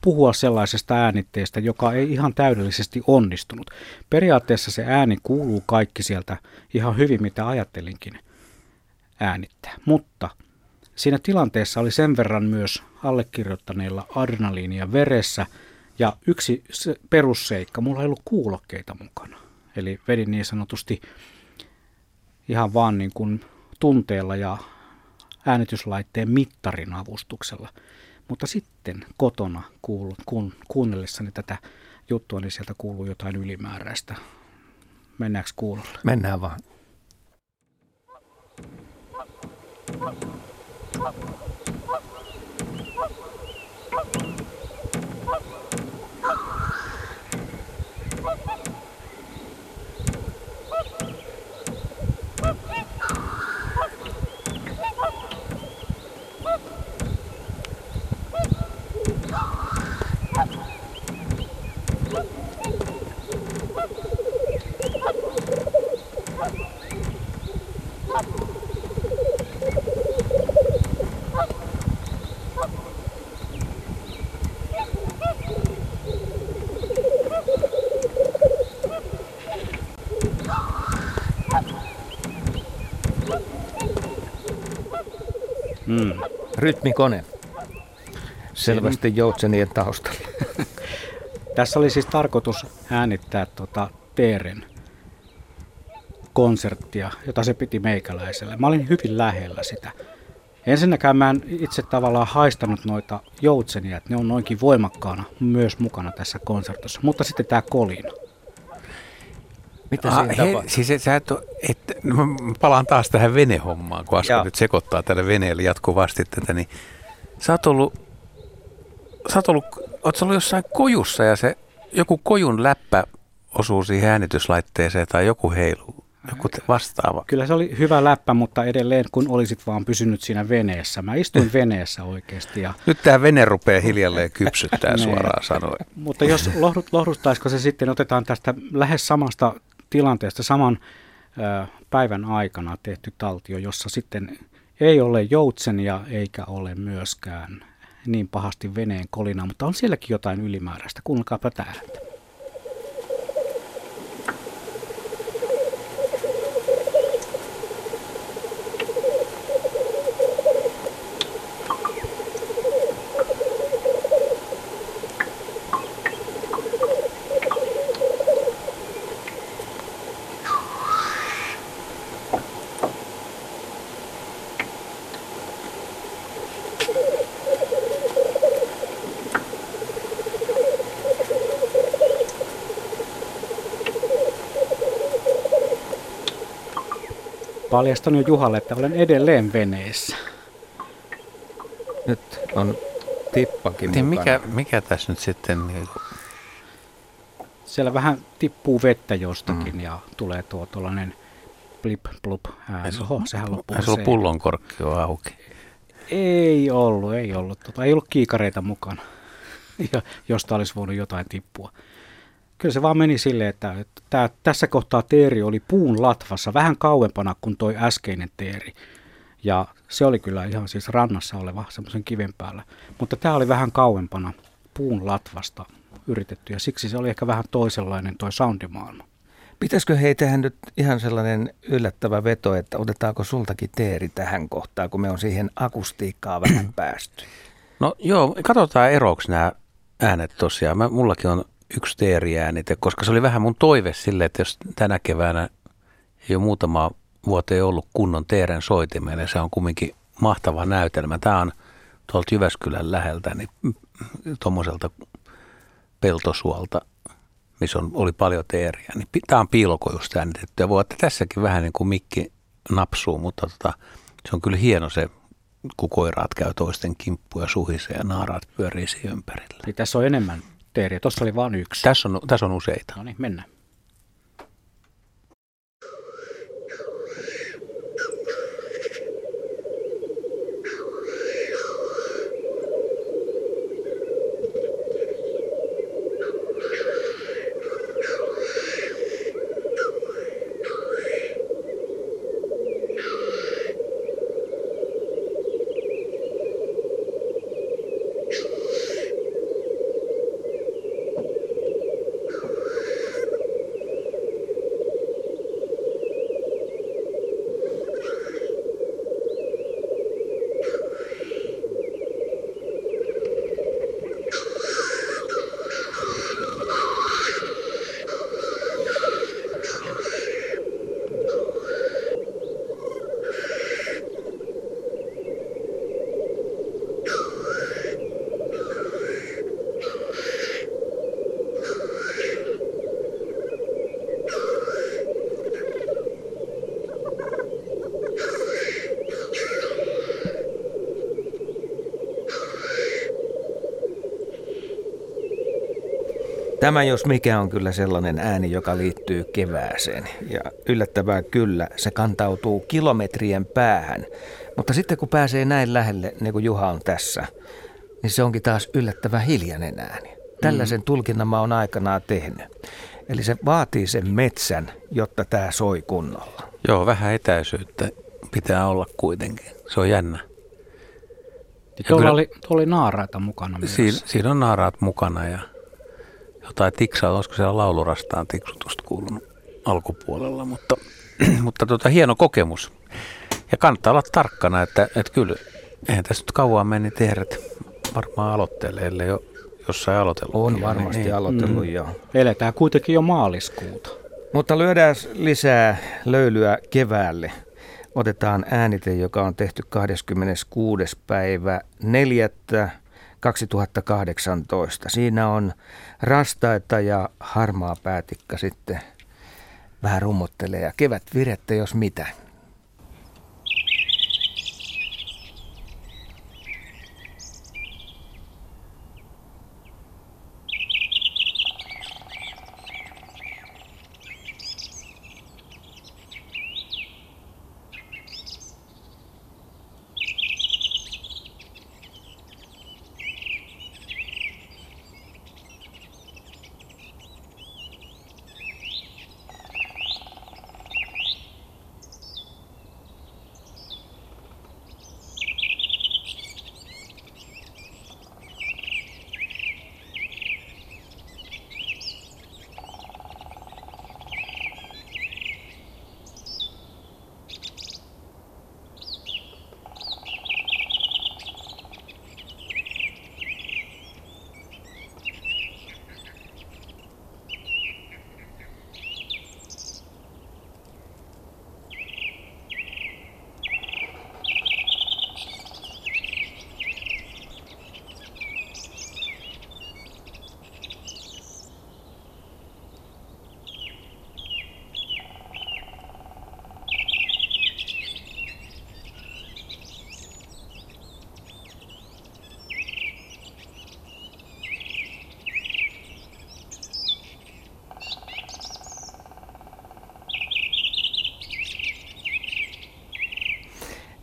puhua sellaisesta äänitteestä, joka ei ihan täydellisesti onnistunut. Periaatteessa se ääni kuuluu kaikki sieltä ihan hyvin, mitä ajattelinkin äänittää. Mutta siinä tilanteessa oli sen verran myös allekirjoittaneilla adrenaliinia veressä ja yksi perusseikka, mulla ei ollut kuulokkeita mukana. Eli vedin niin sanotusti ihan vaan niin kuin tunteella ja äänityslaitteen mittarin avustuksella. Mutta sitten kotona kuulu, kun, kuunnellessani tätä juttua, niin sieltä kuuluu jotain ylimääräistä. Mennäänkö kuulolle?
Mennään vaan. Mm. Rytmikone. Selvästi joutsenien taustalla. [LAUGHS]
Tässä oli siis tarkoitus äänittää tuota Teeren konserttia, jota se piti meikäläiselle. Mä olin hyvin lähellä sitä. Ensinnäkään mä en itse tavallaan haistanut noita joutsenia, että ne on noinkin voimakkaana myös mukana tässä konsertossa. Mutta sitten tämä kolina.
Mitä ah, siinä he, siis sä et, et, no mä palaan taas tähän venehommaan, kun Asko nyt sekoittaa tälle veneelle jatkuvasti tätä, niin sä oot ollut, sä oot ollut, oot ollut jossain kojussa ja se joku kojun läppä osuu siihen äänityslaitteeseen tai joku heilu, joku vastaava.
Kyllä se oli hyvä läppä, mutta edelleen kun olisit vaan pysynyt siinä veneessä. Mä istuin [LAUGHS] veneessä oikeasti. Ja...
Nyt tämä vene rupeaa hiljalleen kypsyttää [LAUGHS] niin. suoraan sanoen.
Mutta jos lohdut, lohduttaisiko se sitten, otetaan tästä lähes samasta tilanteesta saman päivän aikana tehty taltio, jossa sitten ei ole joutsenia eikä ole myöskään niin pahasti veneen kolina, mutta on sielläkin jotain ylimääräistä. Kuunnelkaapa täällä. Paljastan jo Juhalle, että olen edelleen veneessä.
Nyt on tippakin
niin mikä, mikä tässä nyt sitten... Niin
Siellä vähän tippuu vettä jostakin mm. ja tulee tuo tuollainen blip blup ääni. Oho, sehän loppuu.
Ei sulla pullonkorkki on auki.
Ei ollut, ei ollut. Tota, ei ollut kiikareita mukana, [LAUGHS] ja, josta olisi voinut jotain tippua. Kyllä se vaan meni silleen, että, että tää, tässä kohtaa teeri oli puun latvassa vähän kauempana kuin toi äskeinen teeri. Ja se oli kyllä ihan siis rannassa oleva semmoisen kiven päällä. Mutta tämä oli vähän kauempana puun latvasta yritetty ja siksi se oli ehkä vähän toisenlainen toi soundimaailma.
Pitäisikö hei tehdä nyt ihan sellainen yllättävä veto, että otetaanko sultakin teeri tähän kohtaan, kun me on siihen akustiikkaa vähän päästy?
No joo, katsotaan eroksi nämä äänet tosiaan. Mä, mullakin on yksi teeriäänite, koska se oli vähän mun toive sille, että jos tänä keväänä ei ole muutama vuoteen ollut kunnon teeren soitimeen, ja se on kumminkin mahtava näytelmä. Tämä on tuolta Jyväskylän läheltä, niin tuommoiselta peltosuolta, missä on, oli paljon teeriä, niin tämä on piilokojusta äänitetty. Ja voi että tässäkin vähän niin kuin mikki napsuu, mutta tota, se on kyllä hieno se, kun koiraat käy toisten kimppuja suhisee ja naaraat pyörii ympärillä.
Niin tässä on enemmän teeriä, tuossa oli vain yksi.
Tässä on, tässä on useita.
No niin, mennään.
Tämä jos mikä on kyllä sellainen ääni, joka liittyy kevääseen. Ja yllättävää kyllä, se kantautuu kilometrien päähän. Mutta sitten kun pääsee näin lähelle, niin kuin Juha on tässä, niin se onkin taas yllättävän hiljainen ääni. Tällaisen mm. tulkinnan mä oon aikanaan tehnyt. Eli se vaatii sen metsän, jotta tämä soi kunnolla.
Joo, vähän etäisyyttä pitää olla kuitenkin. Se on jännä.
Tuolla kyllä, oli, oli naaraita mukana myös.
Siinä, siinä on naaraat mukana ja jotain tiksaa, olisiko siellä laulurastaan tiksutusta kuulunut alkupuolella, mutta, [CLEARS THROAT] mutta tota, hieno kokemus. Ja kannattaa olla tarkkana, että, että kyllä, eihän tässä nyt kauan meni tehdä, varmaan aloitteelle, ellei jo jossain aloitellut.
On varmasti niin. aloitellut, mm. joo.
Eletään kuitenkin jo maaliskuuta.
Mutta lyödään lisää löylyä keväälle. Otetaan äänite, joka on tehty 26. päivä 4. 2018. Siinä on rastaita ja harmaa päätikka sitten vähän rummottelee ja kevät virettä jos mitä.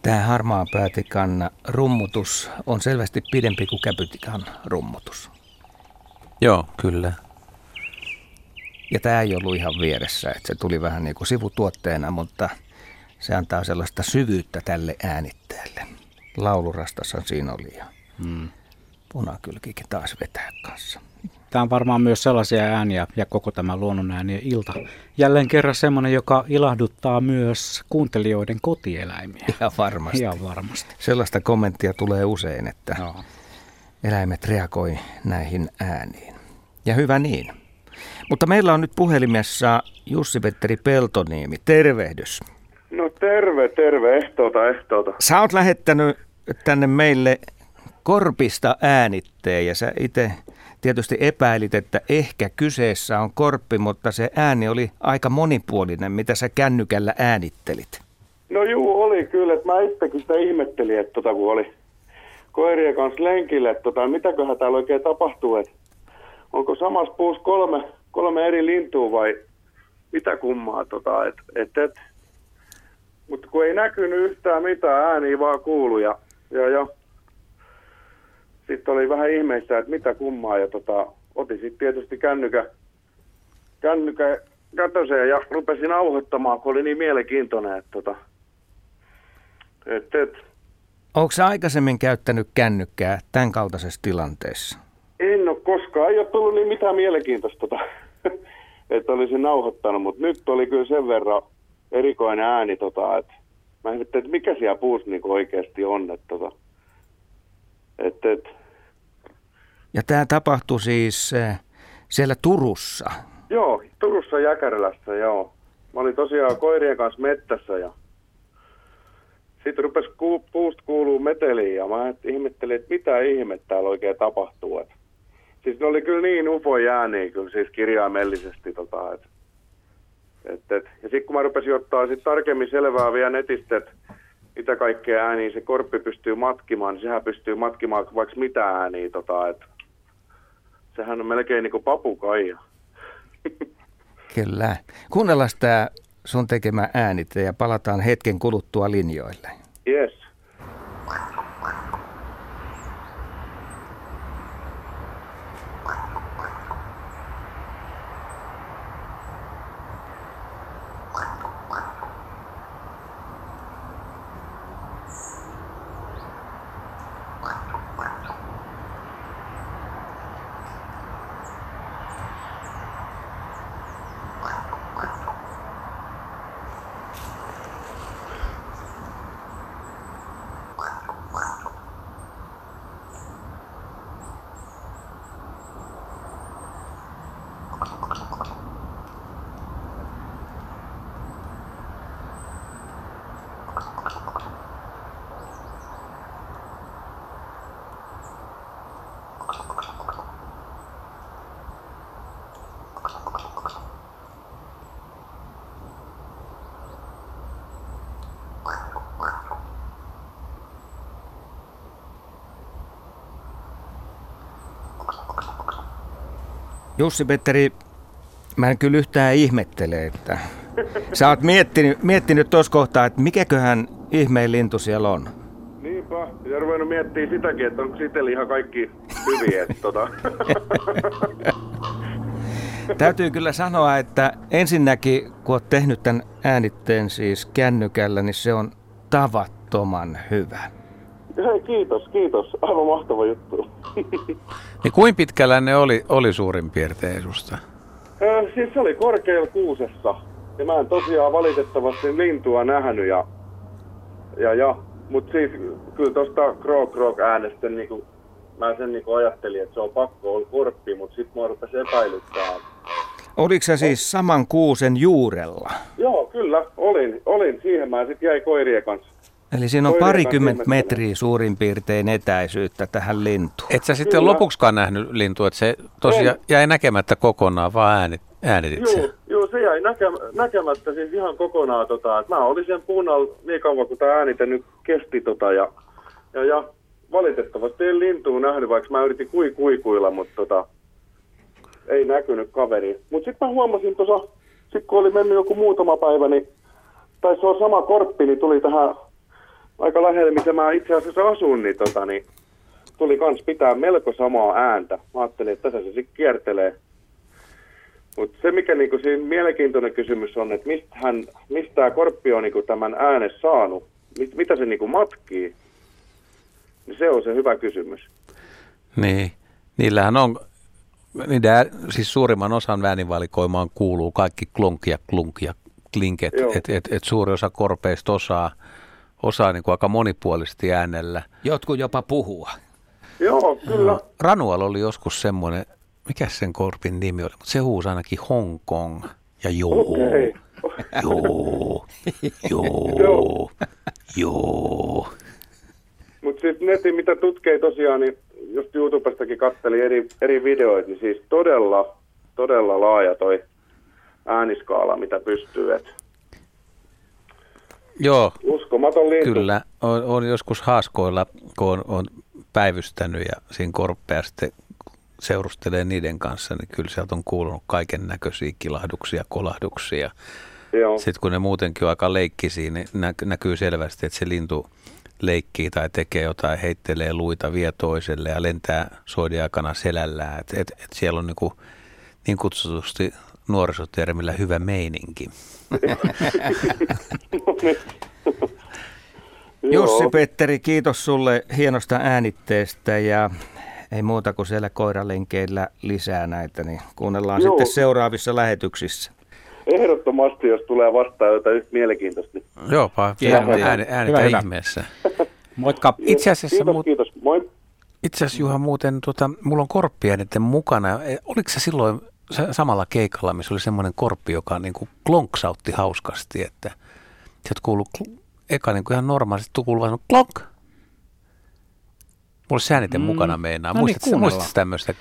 Tämä harmaa päätikan rummutus on selvästi pidempi kuin käpytikan rummutus.
Joo, kyllä.
Ja tämä ei ollut ihan vieressä, että se tuli vähän niin kuin sivutuotteena, mutta se antaa sellaista syvyyttä tälle äänitteelle. Laulurastassa siinä oli ja hmm. punakylkikin taas vetää.
Tämä on varmaan myös sellaisia ääniä ja koko tämä luonnonäänien ilta. Jälleen kerran semmoinen, joka ilahduttaa myös kuuntelijoiden kotieläimiä.
Ihan varmasti.
Ihan varmasti.
Sellaista kommenttia tulee usein, että Joo. eläimet reagoi näihin ääniin. Ja hyvä niin. Mutta meillä on nyt puhelimessa Jussi-Petteri Peltoniemi. Tervehdys.
No terve, terve. Ehtoota, ehtoota.
Sä oot lähettänyt tänne meille korpista äänitteen ja sä itse tietysti epäilit, että ehkä kyseessä on korppi, mutta se ääni oli aika monipuolinen, mitä sä kännykällä äänittelit.
No juu, oli kyllä. Mä itsekin sitä ihmettelin, että tota, kun oli koirien kanssa lenkille, että tota, mitäköhän täällä oikein tapahtuu, että onko samassa puussa kolme, kolme eri lintua vai mitä kummaa. Tota, et, et, et. Mutta kun ei näkynyt yhtään mitään, ääniä vaan kuulu ja, ja, ja sitten oli vähän ihmeistä, että mitä kummaa. Ja tota, otin sitten tietysti kännykä, kännykä kätöseen ja rupesin auhoittamaan, kun oli niin mielenkiintoinen. Että tota, et, et.
Onko sä aikaisemmin käyttänyt kännykkää tämän kaltaisessa tilanteessa?
En ole koskaan. Ei ole tullut niin mitään mielenkiintoista, tota, [LAUGHS] että olisin nauhoittanut, mutta nyt oli kyllä sen verran erikoinen ääni, tota, että mä en että mikä siellä puussa niin oikeasti on. Että, tota, että, että,
ja tämä tapahtui siis eh, siellä Turussa?
Joo, Turussa Jäkärälässä, joo. Mä olin tosiaan koirien kanssa mettässä ja sitten rupesi ku, puusta kuuluu meteliin ja mä ihmettelin, että mitä ihmettä täällä oikein tapahtuu. Et, siis ne oli kyllä niin ufo ääniä kyllä siis kirjaimellisesti. Tota, et, et, et. Ja sitten kun mä rupesin ottaa sit tarkemmin selvää vielä netistä, että mitä kaikkea ääniä se korppi pystyy matkimaan, niin sehän pystyy matkimaan vaikka mitä ääniä. Tota, et, sehän on melkein niin kuin papukaija.
Kyllä. Kuunnellaan tämä sun tekemä äänite ja palataan hetken kuluttua linjoille.
Yes.
Jussi-Petteri, mä en kyllä yhtään ihmettele, että sä oot miettinyt, miettinyt tuossa kohtaa, että mikäköhän ihmeen lintu siellä on.
Niinpä, ja ruvennut miettiä sitäkin, että onko itsellä ihan kaikki hyviä. tota. [LAUGHS]
Täytyy kyllä sanoa, että ensinnäkin kun oot tehnyt tämän äänitteen siis kännykällä, niin se on tavattoman hyvä.
Hei, kiitos, kiitos. Aivan mahtava juttu. [LAUGHS]
niin kuin pitkällä ne oli, oli suurin piirtein susta?
Äh, siis se oli korkealla kuusessa. Ja mä en tosiaan valitettavasti lintua nähnyt. Ja, ja, ja. Mutta siis kyllä tuosta krok krok äänestä niinku, mä sen niinku ajattelin, että se on pakko olla korppi, mutta sitten mä rupesi epäilyttää.
Oliko se siis saman kuusen juurella?
Joo, kyllä, olin. olin. Siihen mä sitten jäi koirien kanssa
Eli siinä on parikymmentä metriä suurin piirtein etäisyyttä tähän lintuun.
Et sä sitten Kyllä. lopuksikaan nähnyt lintua, että se tosiaan Ei. jäi näkemättä kokonaan, vaan äänit, äänitit
joo, Joo, se jäi näke, näkemättä siis ihan kokonaan. Tota, että mä olin sen puun alla niin kauan, kun tämä äänite nyt kesti. Tota, ja, ja, ja valitettavasti ei lintua nähnyt, vaikka mä yritin kui kuikuilla, mutta tota, ei näkynyt kaveri. Mutta sitten mä huomasin tuossa, sit kun oli mennyt joku muutama päivä, niin tai se on sama korppi, niin tuli tähän aika lähellä, missä mä itse asiassa asun, niin, tota, niin tuli kans pitää melko samaa ääntä. Mä ajattelin, että tässä se sitten kiertelee. Mutta se, mikä niinku siinä mielenkiintoinen kysymys on, että mistä, hän, mistä tämä korppi on niinku tämän äänen saanut, mit, mitä se niinku matkii, niin se on se hyvä kysymys.
Niin, niillähän on, niiden, siis suurimman osan äänivalikoimaan kuuluu kaikki klonk ja klunk ja klinket, että et, et suuri osa korpeista osaa, osaa niin kuin aika monipuolisesti äänellä.
Jotkut jopa puhua.
Joo, kyllä.
Ranual oli joskus semmoinen, mikä sen korpin nimi oli, mutta se huusi ainakin Hong Kong ja [LAUGHS] joo,
Okei.
joo, joo, joo.
Mutta siis netin, mitä tutkei tosiaan, niin just YouTubestakin katteli eri, eri videoita, niin siis todella, todella laaja toi ääniskaala, mitä pystyy. Et
Joo,
uskomaton lintu.
kyllä. On, on joskus haaskoilla, kun on, on päivystänyt ja siinä korppeja sitten seurustelee niiden kanssa, niin kyllä sieltä on kuulunut kaiken näköisiä kilahduksia, kolahduksia.
Joo.
Sitten kun ne muutenkin on aika leikkisiä, niin nä- näkyy selvästi, että se lintu leikkii tai tekee jotain, heittelee luita, vie toiselle ja lentää soidin aikana selällään. Et, et, et siellä on niinku, niin kutsutusti nuorisotermillä hyvä meininki. [LAUGHS]
Jussi
Joo.
Petteri, kiitos sulle hienosta äänitteestä ja ei muuta kuin siellä koiralenkeillä lisää näitä, niin kuunnellaan
Joo.
sitten seuraavissa lähetyksissä.
Ehdottomasti, jos tulee vastaan jotain mielenkiintoista. niin-
Joo,
Hienoa.
ääni, ääni,
Hyvä, hyvä.
ihmeessä. [LAUGHS]
Moikka.
Itse asiassa,
Kiitos,
muut,
kiitos. Moi.
itse asiassa Juha muuten, tota, mulla on korppia niiden mukana. E, Oliko se silloin samalla keikalla, missä oli semmoinen korppi, joka niin kuin klonksautti hauskasti, että sieltä kuuluu kl- eka niin kuin ihan normaalisti kuuluu vain klonk. Mulla olisi sääniten
Mm.
mukana meinaa.
No niin,
Muistatko,
kuunnellaan.
muistatko tämmöistä?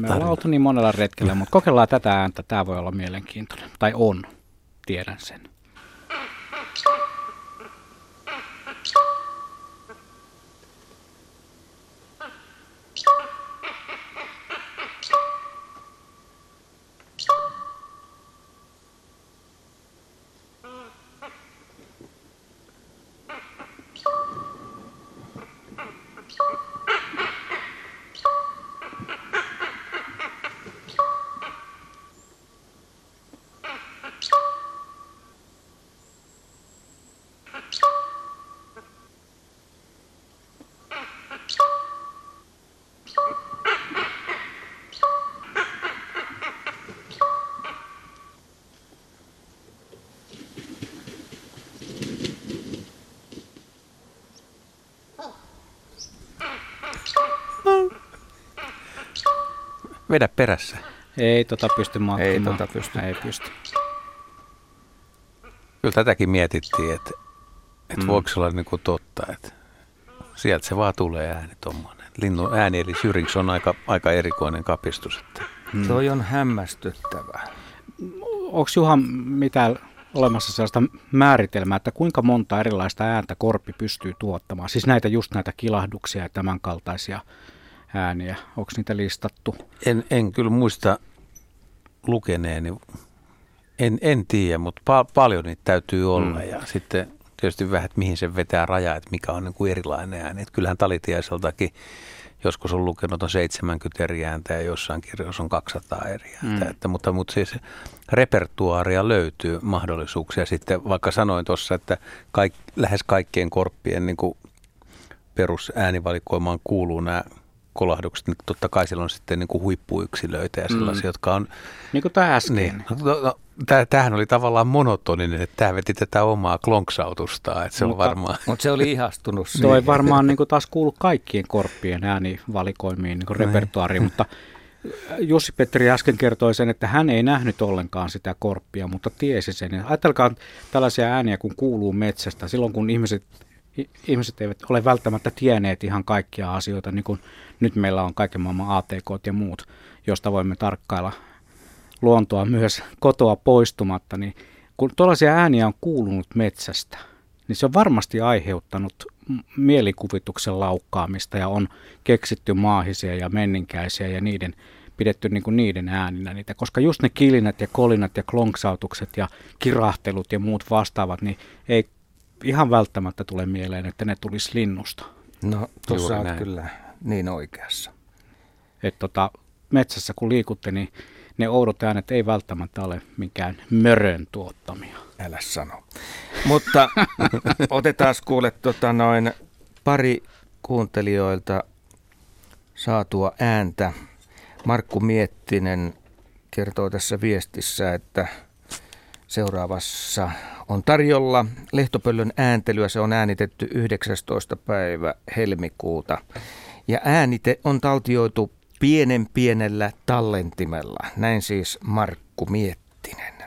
Me ollaan oltu niin monella retkellä, mutta kokeillaan tätä ääntä. Tämä voi olla mielenkiintoinen. Tai on. Tiedän sen.
Vedä perässä.
Ei tota pysty matkimaan.
Ei tota pysty.
Ei pysty.
Kyllä tätäkin mietittiin, että, että
Mm.
mm. voiko se olla niin kuin totta, että sieltä se vaan tulee ääni tuommoinen. Linnun ääni eli syrjiksi on aika, aika erikoinen kapistus. Että
Hmm. Toi on hämmästyttävää.
Onko Juha mitään olemassa sellaista määritelmää, että kuinka monta erilaista ääntä korppi pystyy tuottamaan? Siis näitä just näitä kilahduksia ja tämän kaltaisia ääniä. Onko niitä listattu?
en, en kyllä muista lukeneeni, en, en tiedä, mutta pa- paljon niitä täytyy olla. Mm. Ja sitten tietysti vähän, että mihin se vetää raja, että mikä on niin kuin erilainen ääni. Että kyllähän Talitiaiseltakin joskus on lukenut on 70 eri ääntä ja jossain kirjoissa on 200 eri ääntä.
Mm.
Että, mutta, mutta siis repertuaaria löytyy mahdollisuuksia. Sitten vaikka sanoin tuossa, että kaik, lähes kaikkien korppien niin kuin perusäänivalikoimaan kuuluu nämä kolahdukset, niin totta kai siellä on sitten niin kuin huippuyksilöitä ja sellaisia, mm. jotka on...
Niin kuin tämä äsken.
Niin, no, no, tämähän oli tavallaan monotoninen, että tämä veti tätä omaa klonksautustaan, että se on
Mutta-
varmaan...
Mutta se oli ihastunut
ei
siihen.
varmaan niin kuin taas kuulu kaikkien korppien äänivalikoimiin niin kuin repertuaariin, mutta Jussi Petteri äsken kertoi sen, että hän ei nähnyt ollenkaan sitä korppia, mutta tiesi sen. Ja Ajatelkaa tällaisia ääniä, kun kuuluu metsästä, silloin kun ihmiset, ihmiset eivät ole välttämättä tienneet ihan kaikkia asioita, niin kuin nyt meillä on kaiken maailman ATK ja muut, josta voimme tarkkailla luontoa myös kotoa poistumatta, niin kun tuollaisia ääniä on kuulunut metsästä, niin se on varmasti aiheuttanut mielikuvituksen laukkaamista ja on keksitty maahisia ja menninkäisiä ja niiden pidetty niin kuin niiden ääninä niitä, koska just ne kilinät ja kolinat ja klonksautukset ja kirahtelut ja muut vastaavat, niin ei ihan välttämättä tule mieleen, että ne tulisi linnusta.
No, tuossa on kyllä niin oikeassa.
Et tota, metsässä kun liikutte, niin ne oudot äänet ei välttämättä ole mikään mörön tuottamia.
Älä sano. Mutta [LAUGHS] otetaan kuule tota noin pari kuuntelijoilta saatua ääntä. Markku Miettinen kertoo tässä viestissä, että seuraavassa on tarjolla Lehtopöllön ääntelyä. Se on äänitetty 19. päivä helmikuuta. Ja äänite on taltioitu pienen pienellä tallentimella. Näin siis Markku Miettinen.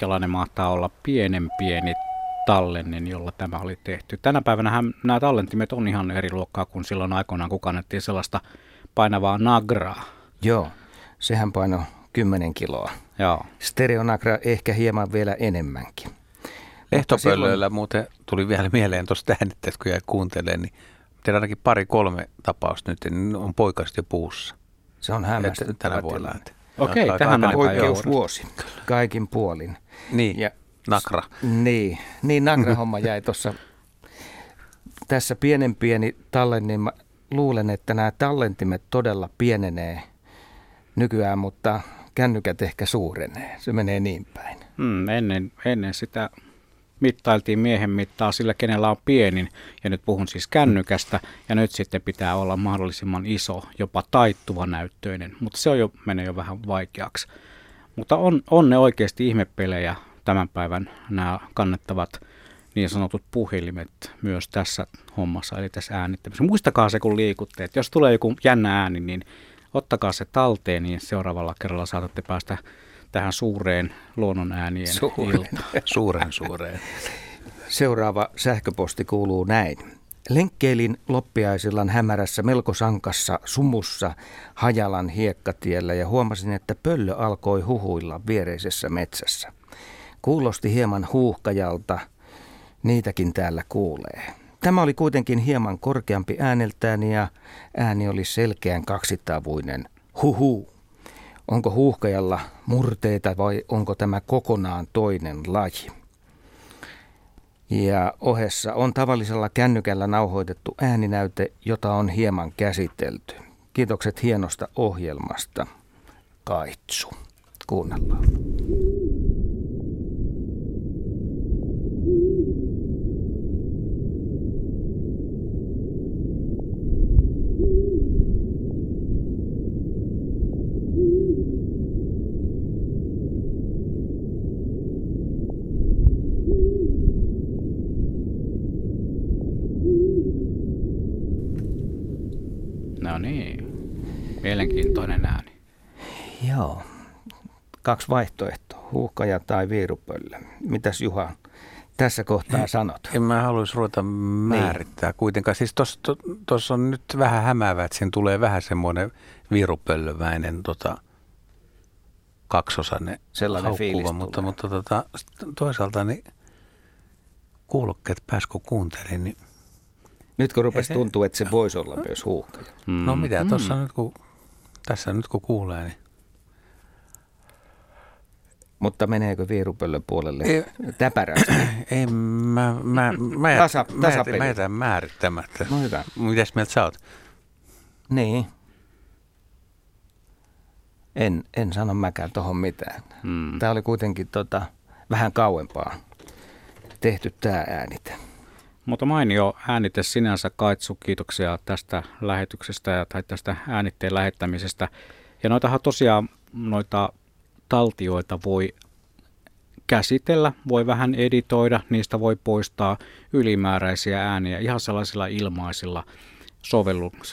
Minkälainen mahtaa olla pienen pieni tallenne, jolla tämä oli tehty? Tänä päivänä nämä tallentimet on ihan eri luokkaa kuin silloin aikoinaan, kun kannettiin sellaista painavaa nagraa.
Joo, sehän paino 10 kiloa.
Joo.
Stereonagra ehkä hieman vielä enemmänkin.
Lehtopöllöillä muuten tuli vielä mieleen tuosta äänitteestä, kun jäi kuuntelemaan, niin teillä ainakin pari-kolme tapausta nyt, niin on poikaset jo puussa.
Se on hämmästyttävä
tänä vuonna.
tilanne.
Okei,
aika-
tähän jo.
Poikkeusvuosi kaikin puolin.
Niin,
Ja-
nakra.
Niin, niin Nagra-homma jäi tuossa tässä pienen pieni tallen, niin mä luulen, että nämä tallentimet todella pienenee nykyään, mutta kännykät ehkä suurenee. Se menee niin päin.
Hmm, ennen, ennen sitä mittailtiin miehen mittaa sillä, kenellä on pienin, ja nyt puhun siis kännykästä, ja nyt sitten pitää olla mahdollisimman iso, jopa taittuva näyttöinen, mutta se on jo, menee jo vähän vaikeaksi. Mutta on, on ne oikeasti ihmepelejä tämän päivän nämä kannettavat niin sanotut puhelimet myös tässä hommassa, eli tässä äänittämisessä. Muistakaa se, kun liikutte, että jos tulee joku jännä ääni, niin ottakaa se talteen, niin seuraavalla kerralla saatatte päästä tähän suureen luonnon äänien
Suureen.
iltaan. [LAUGHS]
Suuren suureen.
Seuraava sähköposti kuuluu näin. Lenkkeilin loppiaisillan hämärässä melko sankassa sumussa Hajalan hiekkatiellä ja huomasin, että pöllö alkoi huhuilla viereisessä metsässä. Kuulosti hieman huuhkajalta, niitäkin täällä kuulee. Tämä oli kuitenkin hieman korkeampi ääneltään ja ääni oli selkeän kaksitavuinen huhu. Onko huuhkajalla murteita vai onko tämä kokonaan toinen laji? Ja ohessa on tavallisella kännykällä nauhoitettu ääninäyte, jota on hieman käsitelty. Kiitokset hienosta ohjelmasta. Kaitsu. Kuunnellaan.
No niin, mielenkiintoinen ääni.
Joo. Kaksi vaihtoehtoa, huuhkaja tai viirupöllö. Mitäs Juha tässä kohtaa sanot?
En mä haluaisi ruveta määrittää kuitenkaan. Siis tuossa on nyt vähän hämäävä, että siinä tulee vähän semmoinen virupöllöväinen tota, kaksosainen
Sellainen fiilis
haukkuva, mutta,
tulee.
mutta tota, toisaalta niin kuulokkeet pääs kun kuuntelin, niin
Nyt kun rupesi tuntua, että se voisi olla myös huuhkaja.
Mm.
no mitä tuossa nyt kun, tässä nyt kun kuulee, niin
Mutta meneekö viirupöllön puolelle
Ei.
täpärästi? [CLEARS THROAT]
ei mä, mä, mä,
Tasa-
mä, mä jätän määrittämättä.
No hyvä.
Mitäs mieltä sä oot?
Niin. En, en sano mäkään tuohon mitään.
Mm.
Tämä oli kuitenkin tota, vähän kauempaa tehty tämä äänite.
Mutta mainio äänite sinänsä Kaitsu, kiitoksia tästä lähetyksestä tai tästä äänitteen lähettämisestä. Ja noitahan tosiaan noita taltioita voi käsitellä, voi vähän editoida, niistä voi poistaa ylimääräisiä ääniä ihan sellaisilla ilmaisilla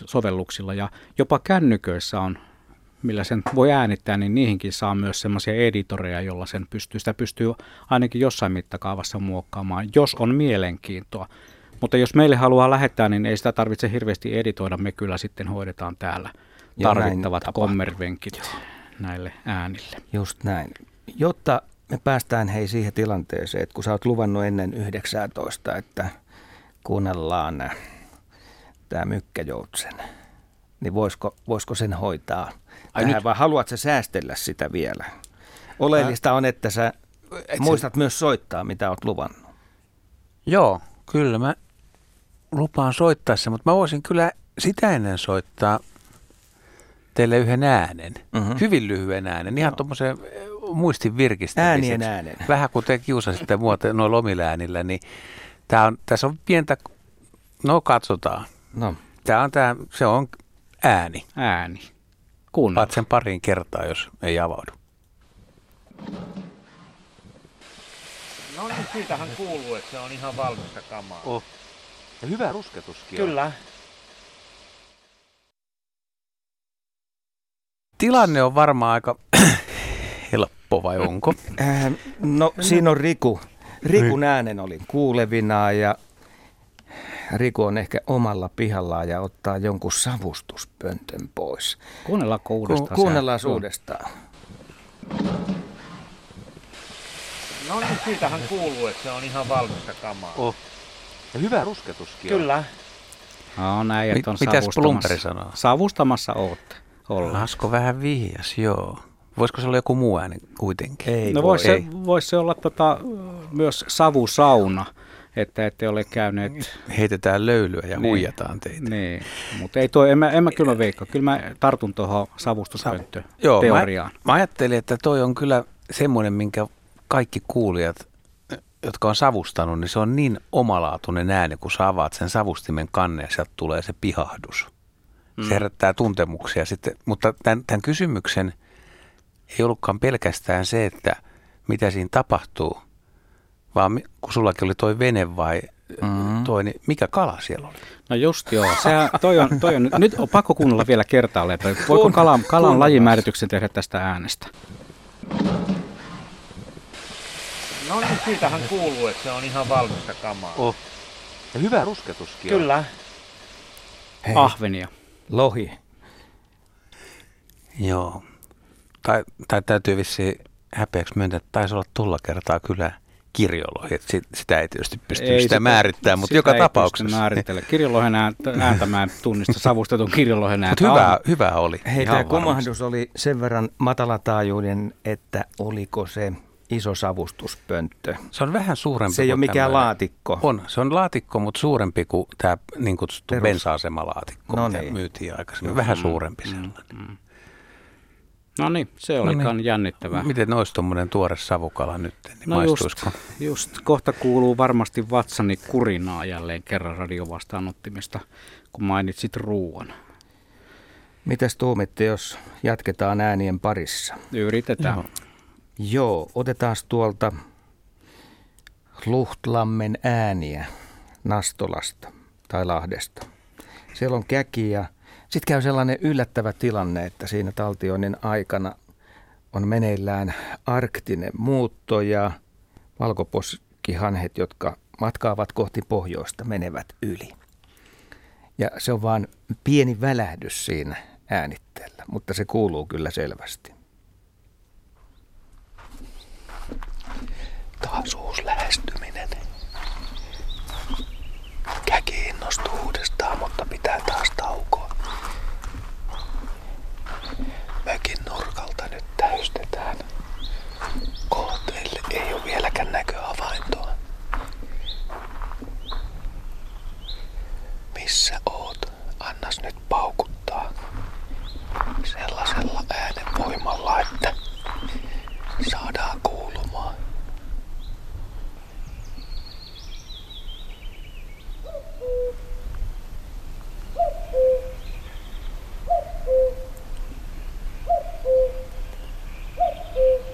sovelluksilla. Ja jopa kännyköissä on, millä sen voi äänittää, niin niihinkin saa myös semmoisia editoreja, jolla sen pystyy, sitä pystyy ainakin jossain mittakaavassa muokkaamaan, jos on mielenkiintoa. Mutta jos meille haluaa lähettää, niin ei sitä tarvitse hirveästi editoida. Me kyllä sitten hoidetaan täällä tarvittavat kommervenkit näille äänille.
Just näin. Jotta me päästään hei siihen tilanteeseen, että kun sä oot luvannut ennen 19, että kuunnellaan tämä mykkäjoutsen, niin voisiko, voisiko sen hoitaa Ai tähän, nyt... vai haluatko säästellä sitä vielä? Oleellista on, että sä Et muistat se... myös soittaa, mitä oot luvannut.
Joo, kyllä mä lupaan soittaa se, mutta mä voisin kyllä sitä ennen soittaa teille yhden äänen, mm-hmm. hyvin lyhyen äänen, ihan tuommoisen muistin virkistämiseksi.
Äänien äänen.
Vähän kun te kiusasitte mua noilla omilla äänillä, niin tää on, tässä on pientä, no katsotaan. No. Tää on tää, se on ääni.
Ääni.
Kuunnellaan. sen pariin kertaa, jos ei avaudu.
No niin, siitähän kuuluu, että se on ihan valmista kamaa.
Oh. Ja hyvä rusketuskin
Kyllä.
On. Tilanne on varmaan aika [CLEARS THROAT] helppo vai onko?
Äh, no siinä on Riku. Rikun äänen olin kuulevina ja Riku on ehkä omalla pihallaan ja ottaa jonkun savustuspöntön pois.
Kuunnellaanko uudestaan? Ku,
kuunnellaan uudestaan.
No niin, siitähän kuuluu, että se on ihan valmista kamaa.
Oh. Ja hyvä rusketuskin
Kyllä.
No näin, että on
Mitäs Plumperi sanoo?
Savustamassa ootte.
Olla. Asko vähän vihjas, joo. Voisiko se olla joku muu ääni kuitenkin?
Ei no voisi voi. se, vois se olla tota, myös savusauna, että ette ole käyneet...
Heitetään löylyä ja niin, huijataan teitä.
Niin, mutta ei toi, en mä, en mä kyllä veikka. Kyllä mä tartun tuohon savustuspönttöön Joo, teoriaan.
Mä, mä ajattelin, että toi on kyllä semmoinen, minkä kaikki kuulijat, jotka on savustanut, niin se on niin omalaatuinen ääni, kun sä avaat sen savustimen kanne ja sieltä tulee se pihahdus. Mm. Se herättää tuntemuksia sitten, mutta tämän, tämän kysymyksen – ei ollutkaan pelkästään se, että mitä siinä tapahtuu, vaan kun sullakin oli toi vene vai mm-hmm. toi, niin mikä kala siellä oli?
No just joo. Sehän, toi on, toi on, nyt on pakko kuunnella vielä kertaalleen, että voiko kalan, kalan lajimäärityksen tehdä tästä äänestä?
No niin, siitähän kuuluu, että se on ihan valmista kamaa.
Oh. Ja hyvä rusketuskin
Kyllä.
Hei. Ahvenia.
Lohi.
Joo tai, tai täytyy vissi häpeäksi myöntää, että taisi olla tulla kertaa kyllä kirjolohi. Sitä ei tietysti pysty ei sitä, sitä määrittämään, mutta joka tapauksessa.
Määrittele. Kirjolohen ääntä mä en tunnista savustetun kirjolohen ääntä.
Mutta hyvä, hyvä oli.
Hei, tämä kumahdus oli sen verran matalataajuinen, että oliko se iso savustuspönttö.
Se on vähän suurempi.
Se ei ole mikään tämmöinen. laatikko.
On, se on laatikko, mutta suurempi kuin tämä niin kutsuttu bensa-asemalaatikko, no mitä niin. myytiin aikaisemmin. Vähän suurempi mm, sellainen. Mm.
No niin, se oli no niin. jännittävää.
Miten olisi tuommoinen tuore savukala nyt? Niin no
just, just, kohta kuuluu varmasti vatsani kurinaa jälleen kerran radiovastaanottimista, kun mainitsit ruuan.
Mitäs tuumitte, jos jatketaan äänien parissa?
Yritetään.
Joo, Joo otetaan tuolta Luhtlammen ääniä Nastolasta tai Lahdesta. Siellä on käki ja sitten käy sellainen yllättävä tilanne, että siinä taltioinnin aikana on meneillään arktinen muutto ja valkoposkihanhet, jotka matkaavat kohti pohjoista, menevät yli. Ja se on vain pieni välähdys siinä äänitteellä, mutta se kuuluu kyllä selvästi. Taas uusi lähestyminen. Käki innostuu uudestaan, mutta pitää taas taukoa mökin nurkalta nyt täystetään. Kohteelle ei ole vieläkään näköhavaintoa. Missä oot? Annas nyt paukuttaa sellaisella
äänenvoimalla, että saadaan kuulumaan. Thank you. Thank you.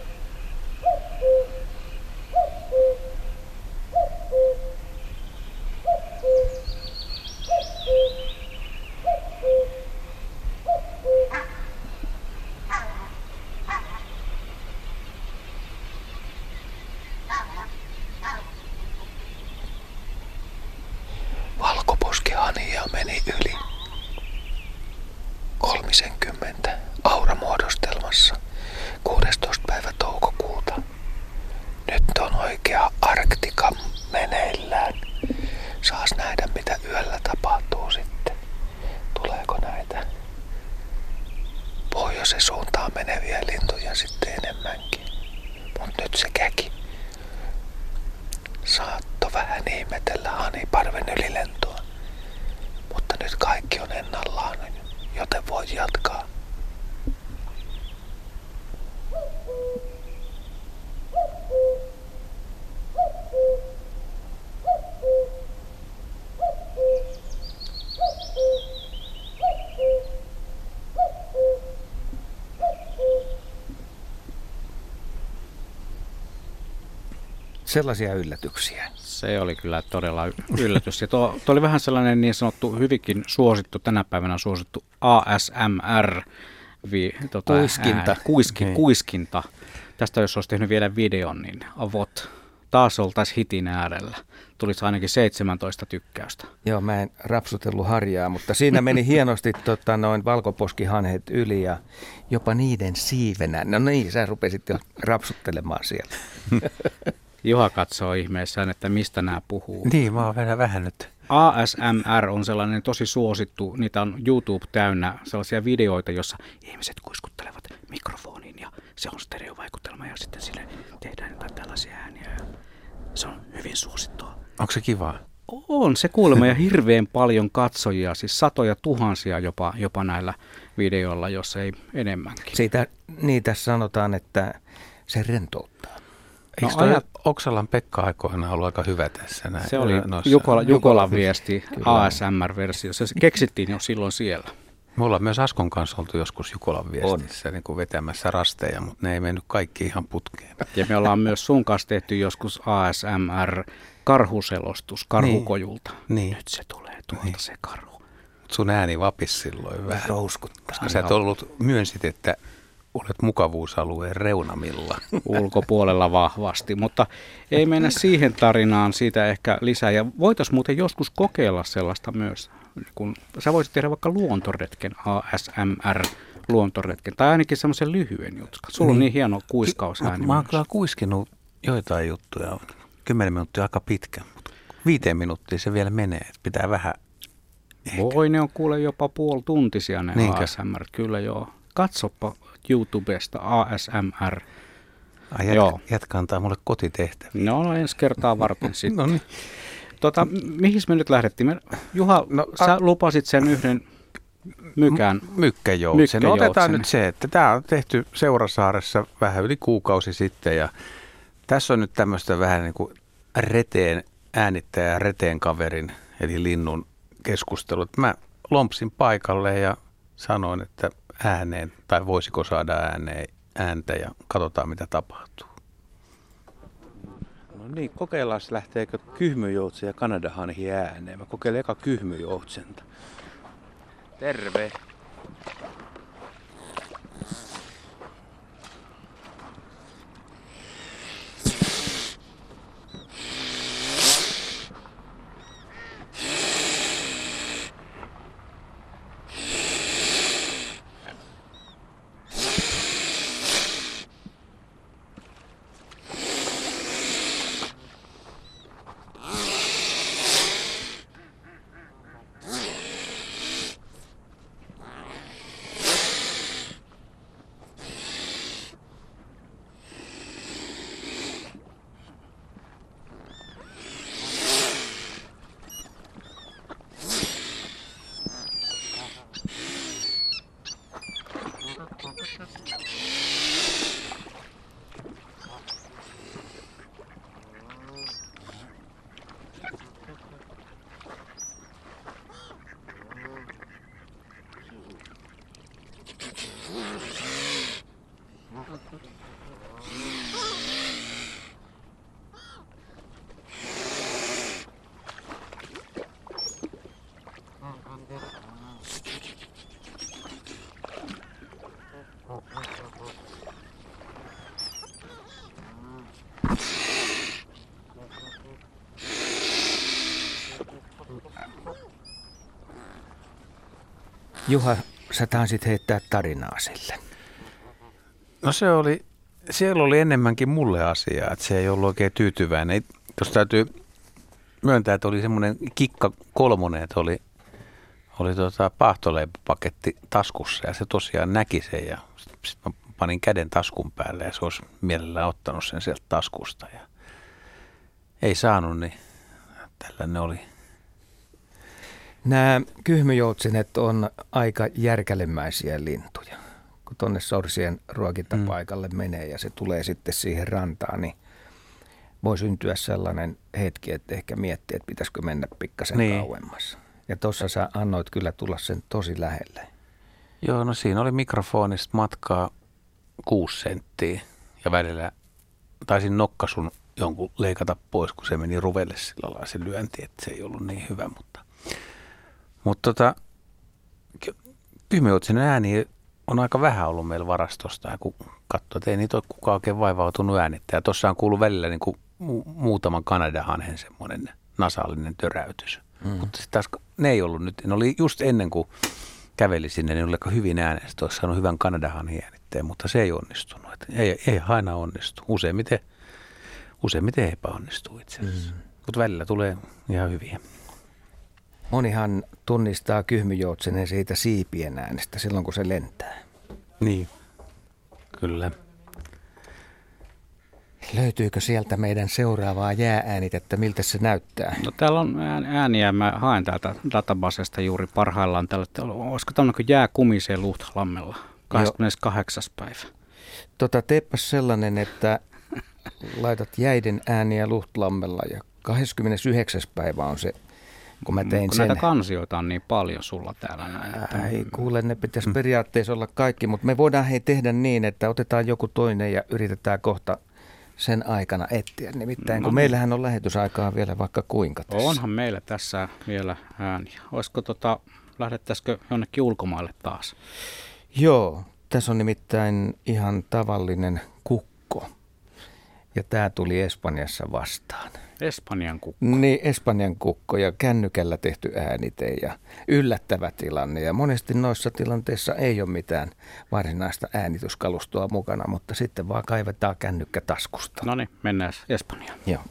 Sellaisia yllätyksiä.
Se oli kyllä todella yllätys. Ja tuo, tuo oli vähän sellainen niin sanottu hyvinkin suosittu, tänä päivänä suosittu ASMR. Vi, tota,
Kuiskinta.
Ää, kuiski,
Niin.
kuiskinta. Tästä jos olisi tehnyt vielä videon, niin avot. Taas oltaisiin hitin äärellä. Tulisi ainakin 17 tykkäystä.
Joo, mä en rapsutellut harjaa, mutta siinä meni [LAUGHS] hienosti tota, noin valkoposkihanhet yli ja jopa niiden siivenä. No niin, sä rupesit jo rapsuttelemaan siellä. [LAUGHS]
Juha katsoo ihmeessään, että mistä nämä puhuu.
Niin, mä oon vähän, vähän nyt.
ASMR on sellainen tosi suosittu, niitä on YouTube täynnä sellaisia videoita, jossa ihmiset kuiskuttelevat mikrofoniin ja se on stereovaikutelma ja sitten sille tehdään jotain tällaisia ääniä. Ja se on hyvin suosittua.
Onko se kivaa?
On se kuulemma ja hirveän paljon katsojia, siis satoja tuhansia jopa, jopa näillä videoilla, jos ei enemmänkin.
Siitä niitä sanotaan, että se rentouttaa.
No
Eikö
ajat-
Oksalan Pekka aikoinaan ollut aika hyvä tässä? Näin,
Se oli
noissa-
Jukola, Jukolan viesti,
Kyllä.
ASMR-versio. Se keksittiin jo silloin siellä.
Me ollaan myös Askon kanssa oltu joskus Jukolan viestissä niin kuin vetämässä rasteja, mutta ne ei mennyt kaikki ihan putkeen.
Ja me ollaan myös sun kanssa tehty joskus ASMR karhuselostus karhukojulta.
Niin.
Nyt se tulee tuolta
Niin.
se karhu.
Mut sun ääni vapisi silloin vähän.
Rouskuttaa.
Koska sä et ollut, myönsit, että olet mukavuusalueen reunamilla. [LAUGHS]
ulkopuolella vahvasti, mutta ei mennä siihen tarinaan siitä ehkä lisää. Ja voitaisiin muuten joskus kokeilla sellaista myös, kun sä voisit tehdä vaikka luontoretken, ASMR luontoretken, tai ainakin semmoisen lyhyen jutkan. Sulla on
Niin.
niin hieno kuiskausääni
Mä oon kyllä kuiskinut joitain juttuja. Kymmenen minuuttia aika pitkä, mutta viiteen minuuttia se vielä menee. että Pitää vähän
Voi, ne on kuule jopa puolituntisia ne
Niinkö?
ASMR, kyllä joo. Katsoppa YouTubesta ASMR.
Ai jätkä,
Joo.
jätkä antaa mulle kotitehtäviä.
No, no ensi kertaa varten [LAUGHS] sitten.
No niin.
Tota, m- mihin me nyt lähdettiin? Me, Juha, no, sä lupasit sen yhden mykään.
Mykkäjoutsen. No otetaan nyt se, että tämä on tehty Seurasaaressa vähän yli kuukausi sitten ja tässä on nyt tämmöistä vähän niin kuin reteen äänittäjä reteen kaverin eli linnun keskustelut. Mä lompsin paikalle ja sanoin, että ääneen tai voisiko saada ääneen ääntä ja katsotaan mitä tapahtuu.
No niin, kokeillaan lähteekö kyhmyjoutsen ja kanadahanhi ääneen. Mä kokeilen eka kyhmyjoutsenta. Terve.
Juha, sä taisit heittää tarinaa sille.
No se oli, siellä oli enemmänkin mulle asiaa, että se ei ollut oikein tyytyväinen. Tuossa täytyy myöntää, että oli semmoinen kikka kolmonen, että oli, oli tota paahtoleipäpaketti taskussa ja se tosiaan näki sen ja sitten panin käden taskun päälle ja se olisi mielellään ottanut sen sieltä taskusta. Ja ei saanut, niin tällä ne oli.
Nämä kyhmyjoutsinet on aika järkälemäisiä lintuja. Kun tuonne sorsien ruokintapaikalle mm. menee ja se tulee sitten siihen rantaan, niin voi syntyä sellainen hetki, että ehkä miettii, että pitäisikö mennä pikkasen niin. kauemmas. Ja tuossa sä annoit kyllä tulla sen tosi lähelle.
Joo, no siinä oli mikrofonista matkaa kuusi senttiä ja välillä taisin nokkasun jonkun leikata pois, kun se meni ruvelle sillä lailla se lyönti, että se ei ollut niin hyvä, mutta, mutta tota, kymmenotsinen ääni on aika vähän ollut meillä varastosta, ja kun katsoo, että ei niitä ole kukaan oikein vaivautunut äänittää. Tuossa on kuullut välillä niin kuin mu- muutaman Kanadahanhen semmoinen nasaalinen töräytys. Mm. Mutta sitten taas ne ei ollut nyt, ne oli just ennen kuin käveli sinne, niin oli aika hyvin äänestä, olisi saanut hyvän Kanadahanhen äänitteen, mutta se ei onnistunut. Et ei, ei aina onnistu. Useimmiten, useimmiten epäonnistuu itse asiassa. Mm. Mutta välillä tulee ihan hyviä.
Monihan tunnistaa kyhmyjoutsenen siitä siipien äänestä silloin, kun se lentää.
Niin, kyllä.
Löytyykö sieltä meidän seuraavaa jäääänitettä, miltä se näyttää?
No täällä on ääniä, mä haen täältä databasesta juuri parhaillaan. Täällä, olisiko tämmöinen kuin jääkumiseen Luhtlammella, 28. Joo. päivä.
Tota, teepäs sellainen, että laitat jäiden ääniä Luhtlammella ja 29. päivä on se kun mä tein
kun
sen.
näitä kansioita on niin paljon sulla täällä näin. Että...
Ei kuule, ne pitäisi mm. periaatteessa olla kaikki, mutta me voidaan hei tehdä niin, että otetaan joku toinen ja yritetään kohta sen aikana etsiä. Nimittäin no, kun niin. meillähän on lähetysaikaa vielä vaikka kuinka tässä.
Onhan meillä tässä vielä ääniä. Olisiko tota, lähdettäisikö jonnekin ulkomaille taas?
Joo, tässä on nimittäin ihan tavallinen kukko. Ja tämä tuli Espanjassa vastaan.
Espanjan kukko.
Niin, Espanjan kukko ja kännykällä tehty äänite ja yllättävä tilanne. Ja monesti noissa tilanteissa ei ole mitään varsinaista äänityskalustoa mukana, mutta sitten vaan kaivetaan kännykkä taskusta.
No niin, mennään Espanjaan.
Joo.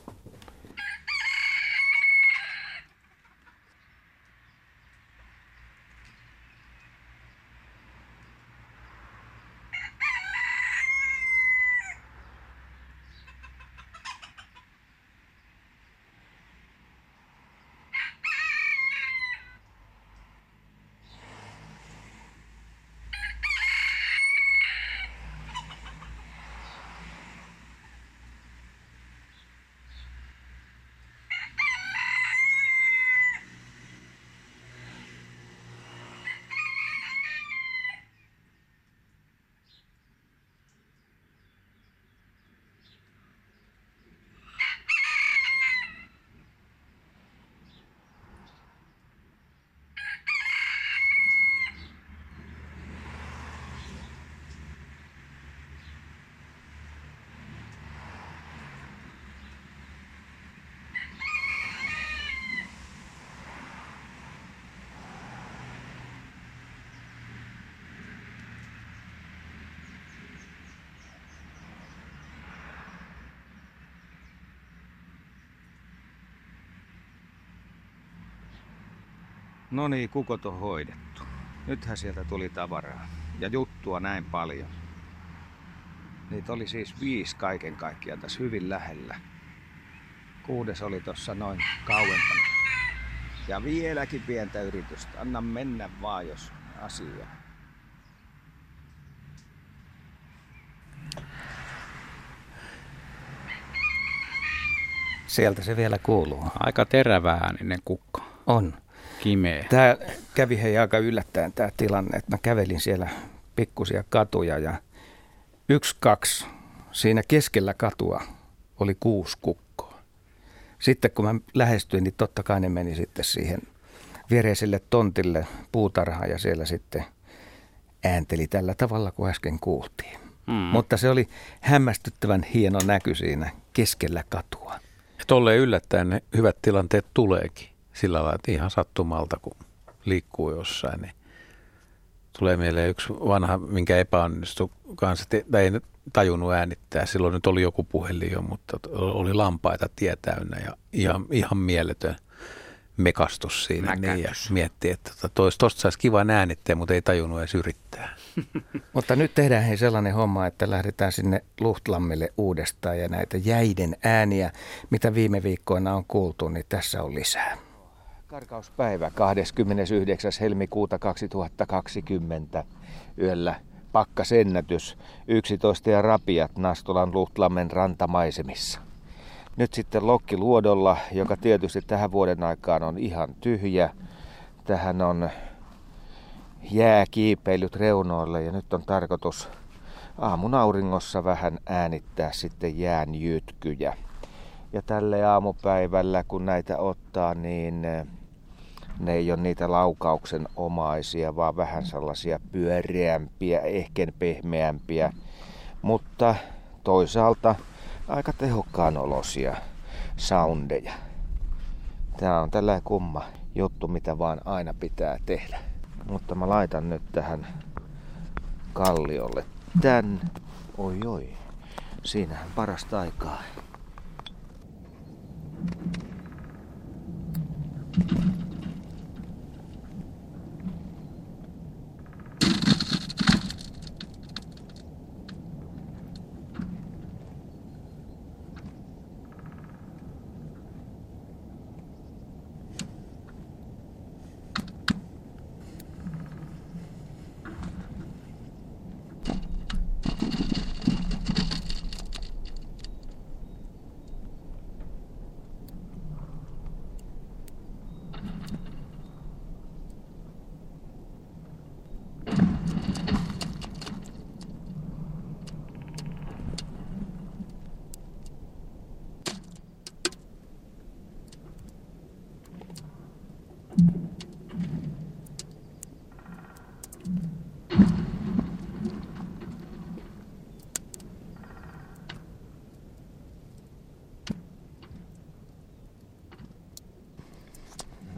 No niin, kukot on hoidettu. Nythän sieltä tuli tavaraa ja juttua näin paljon. Niitä oli siis viisi kaiken kaikkiaan tässä hyvin lähellä. Kuudes oli tuossa noin kauempana. Ja vieläkin pientä yritystä. Anna mennä vaan, jos asia. Sieltä se vielä kuuluu.
Aika terävää ääninen kukka.
On.
Kimeä.
Tämä kävi hei aika yllättäen tämä tilanne, että mä kävelin siellä pikkusia katuja ja yksi, kaksi, siinä keskellä katua oli kuusi kukkoa. Sitten kun mä lähestyin, niin totta kai ne meni sitten siihen viereiselle tontille puutarhaan ja siellä sitten äänteli tällä tavalla kuin äsken kuultiin. Mm. Mutta se oli hämmästyttävän hieno näky siinä keskellä katua.
Ja tolleen yllättäen ne hyvät tilanteet tuleekin sillä lailla, että ihan sattumalta, kun liikkuu jossain, niin tulee mieleen yksi vanha, minkä epäonnistui kanssa, tai ei tajunnut äänittää. Silloin nyt oli joku puhelin jo, mutta oli lampaita tie täynnä ja ihan, ihan mieletön, mekastus siinä niin, ja mietti, että tuosta tosta saisi kivan äänitteen, mutta ei tajunnut edes yrittää. [LAUGHS]
Mutta nyt tehdään hei sellainen homma, että lähdetään sinne Luhtlammille uudestaan ja näitä jäiden ääniä, mitä viime viikkoina on kuultu, niin tässä on lisää. Karkauspäivä 29. helmikuuta 2020 yöllä pakkasennätys 11 ja rapiat Nastolan Luhtlammen rantamaisemissa. Nyt sitten Lokki Luodolla, joka tietysti tähän vuoden aikaan on ihan tyhjä. Tähän on jää kiipeilyt reunoille ja nyt on tarkoitus aamun auringossa vähän äänittää sitten jään jytkyjä. Ja tälle aamupäivällä, kun näitä ottaa, niin ne ei ole niitä laukauksen omaisia, vaan vähän sellaisia pyöreämpiä, ehkä pehmeämpiä, mutta toisaalta aika tehokkaan olosia soundeja. Tämä on tällä kumma juttu, mitä vaan aina pitää tehdä. Mutta mä laitan nyt tähän kalliolle tän. Oi oi, siinähän parasta aikaa.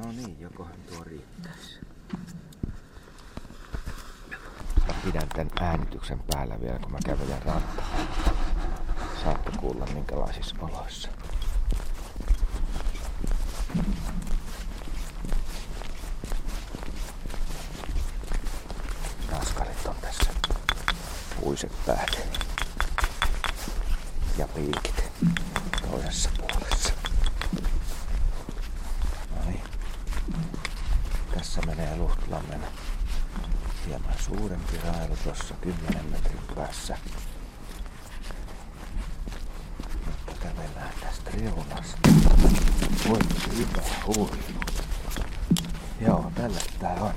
No niin, jokohan tuo riittäisi. Mä pidän tän äänityksen päällä vielä, kun mä kävelen rantaan. Saatte kuulla minkälaisissa oloissa. Naskalit on tässä. Puiset päät. Ja piikit toisessa puolessa. No niin. Tässä menee Luhtlammen hieman suurempi railu tuossa 10 metrin päässä. Mutta kävellään tästä reunasta. Voi hyvä huilu. Joo, tällä tää on.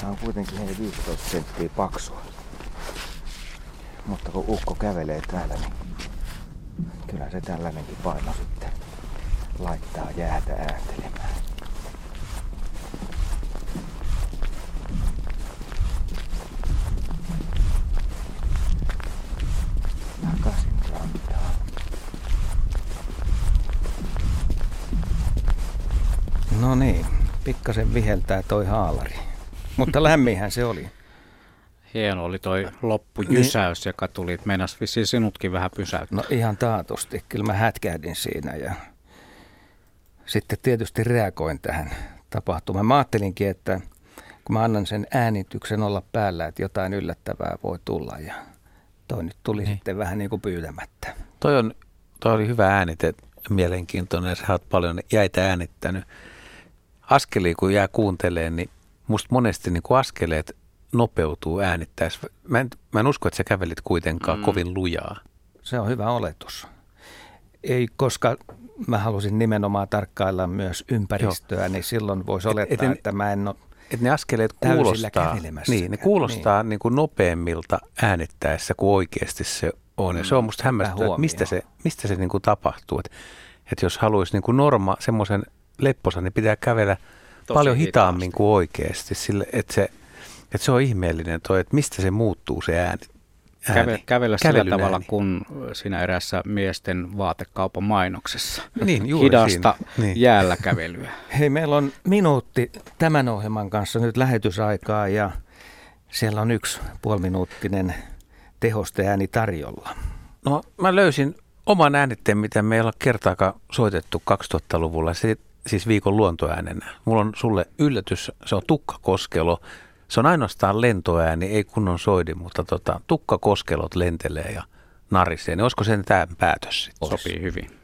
Tää on kuitenkin hei 15 senttiä paksua. Mutta kun ukko kävelee täällä, niin kyllä se tällainenkin paino sitten laittaa jäätä ääntelemään. No niin, pikkasen viheltää toi haalari. Mutta lämminhän se oli.
Hieno oli toi loppujysäys, joka tuli. Meinas vissiin sinutkin vähän pysäyttää.
No ihan taatusti. Kyllä mä hätkähdin siinä ja sitten tietysti reagoin tähän tapahtumaan. Mä ajattelinkin, että kun mä annan sen äänityksen olla päällä, että jotain yllättävää voi tulla ja toi nyt tuli niin. sitten vähän niin kuin pyytämättä.
Toi, on, toi oli hyvä äänite, mielenkiintoinen sä oot paljon jäitä äänittänyt. Askeli kun jää kuuntelemaan, niin musta monesti niin kuin askeleet nopeutuu äänittäessä. Mä en, mä en usko, että sä kävelit kuitenkaan mm. kovin lujaa.
Se on hyvä oletus. Ei, koska mä halusin nimenomaan tarkkailla myös ympäristöä, Joo. niin silloin voisi olettaa, et, et, että mä en ole
että ne askeleet kuulostaa, niin, ne kuulostaa niin. Niin kuin nopeammilta äänittäessä kuin oikeasti se on. Ja se on musta hämmästyttävää, että mistä se, mistä se niin kuin tapahtuu. Että, että jos haluaisi niin kuin norma, semmoisen lepposan, niin pitää kävellä Tosi paljon hitaammin hitaasti. kuin oikeasti. Sille, että, se, että se on ihmeellinen toi, että mistä se muuttuu se ääni.
Käve, kävellä sillä tavalla ääni. kuin siinä erässä miesten vaatekaupan mainoksessa.
Niin, juuri
Hidasta niin. jäällä kävelyä.
Hei, meillä on minuutti tämän ohjelman kanssa nyt lähetysaikaa ja siellä on yksi puoliminuuttinen tehosteääni tarjolla.
No mä löysin oman äänitteen, mitä me ei olla kertaakaan soitettu 2000-luvulla. Se, siis viikon luontoäänenä. Mulla on sulle yllätys, se on tukkakoskelo. Se on ainoastaan lentoääni, ei kunnon soidi, mutta tota, tukkakoskelot lentelee ja narisee. Niin olisiko sen tämä päätös sitten?
Sopii hyvin.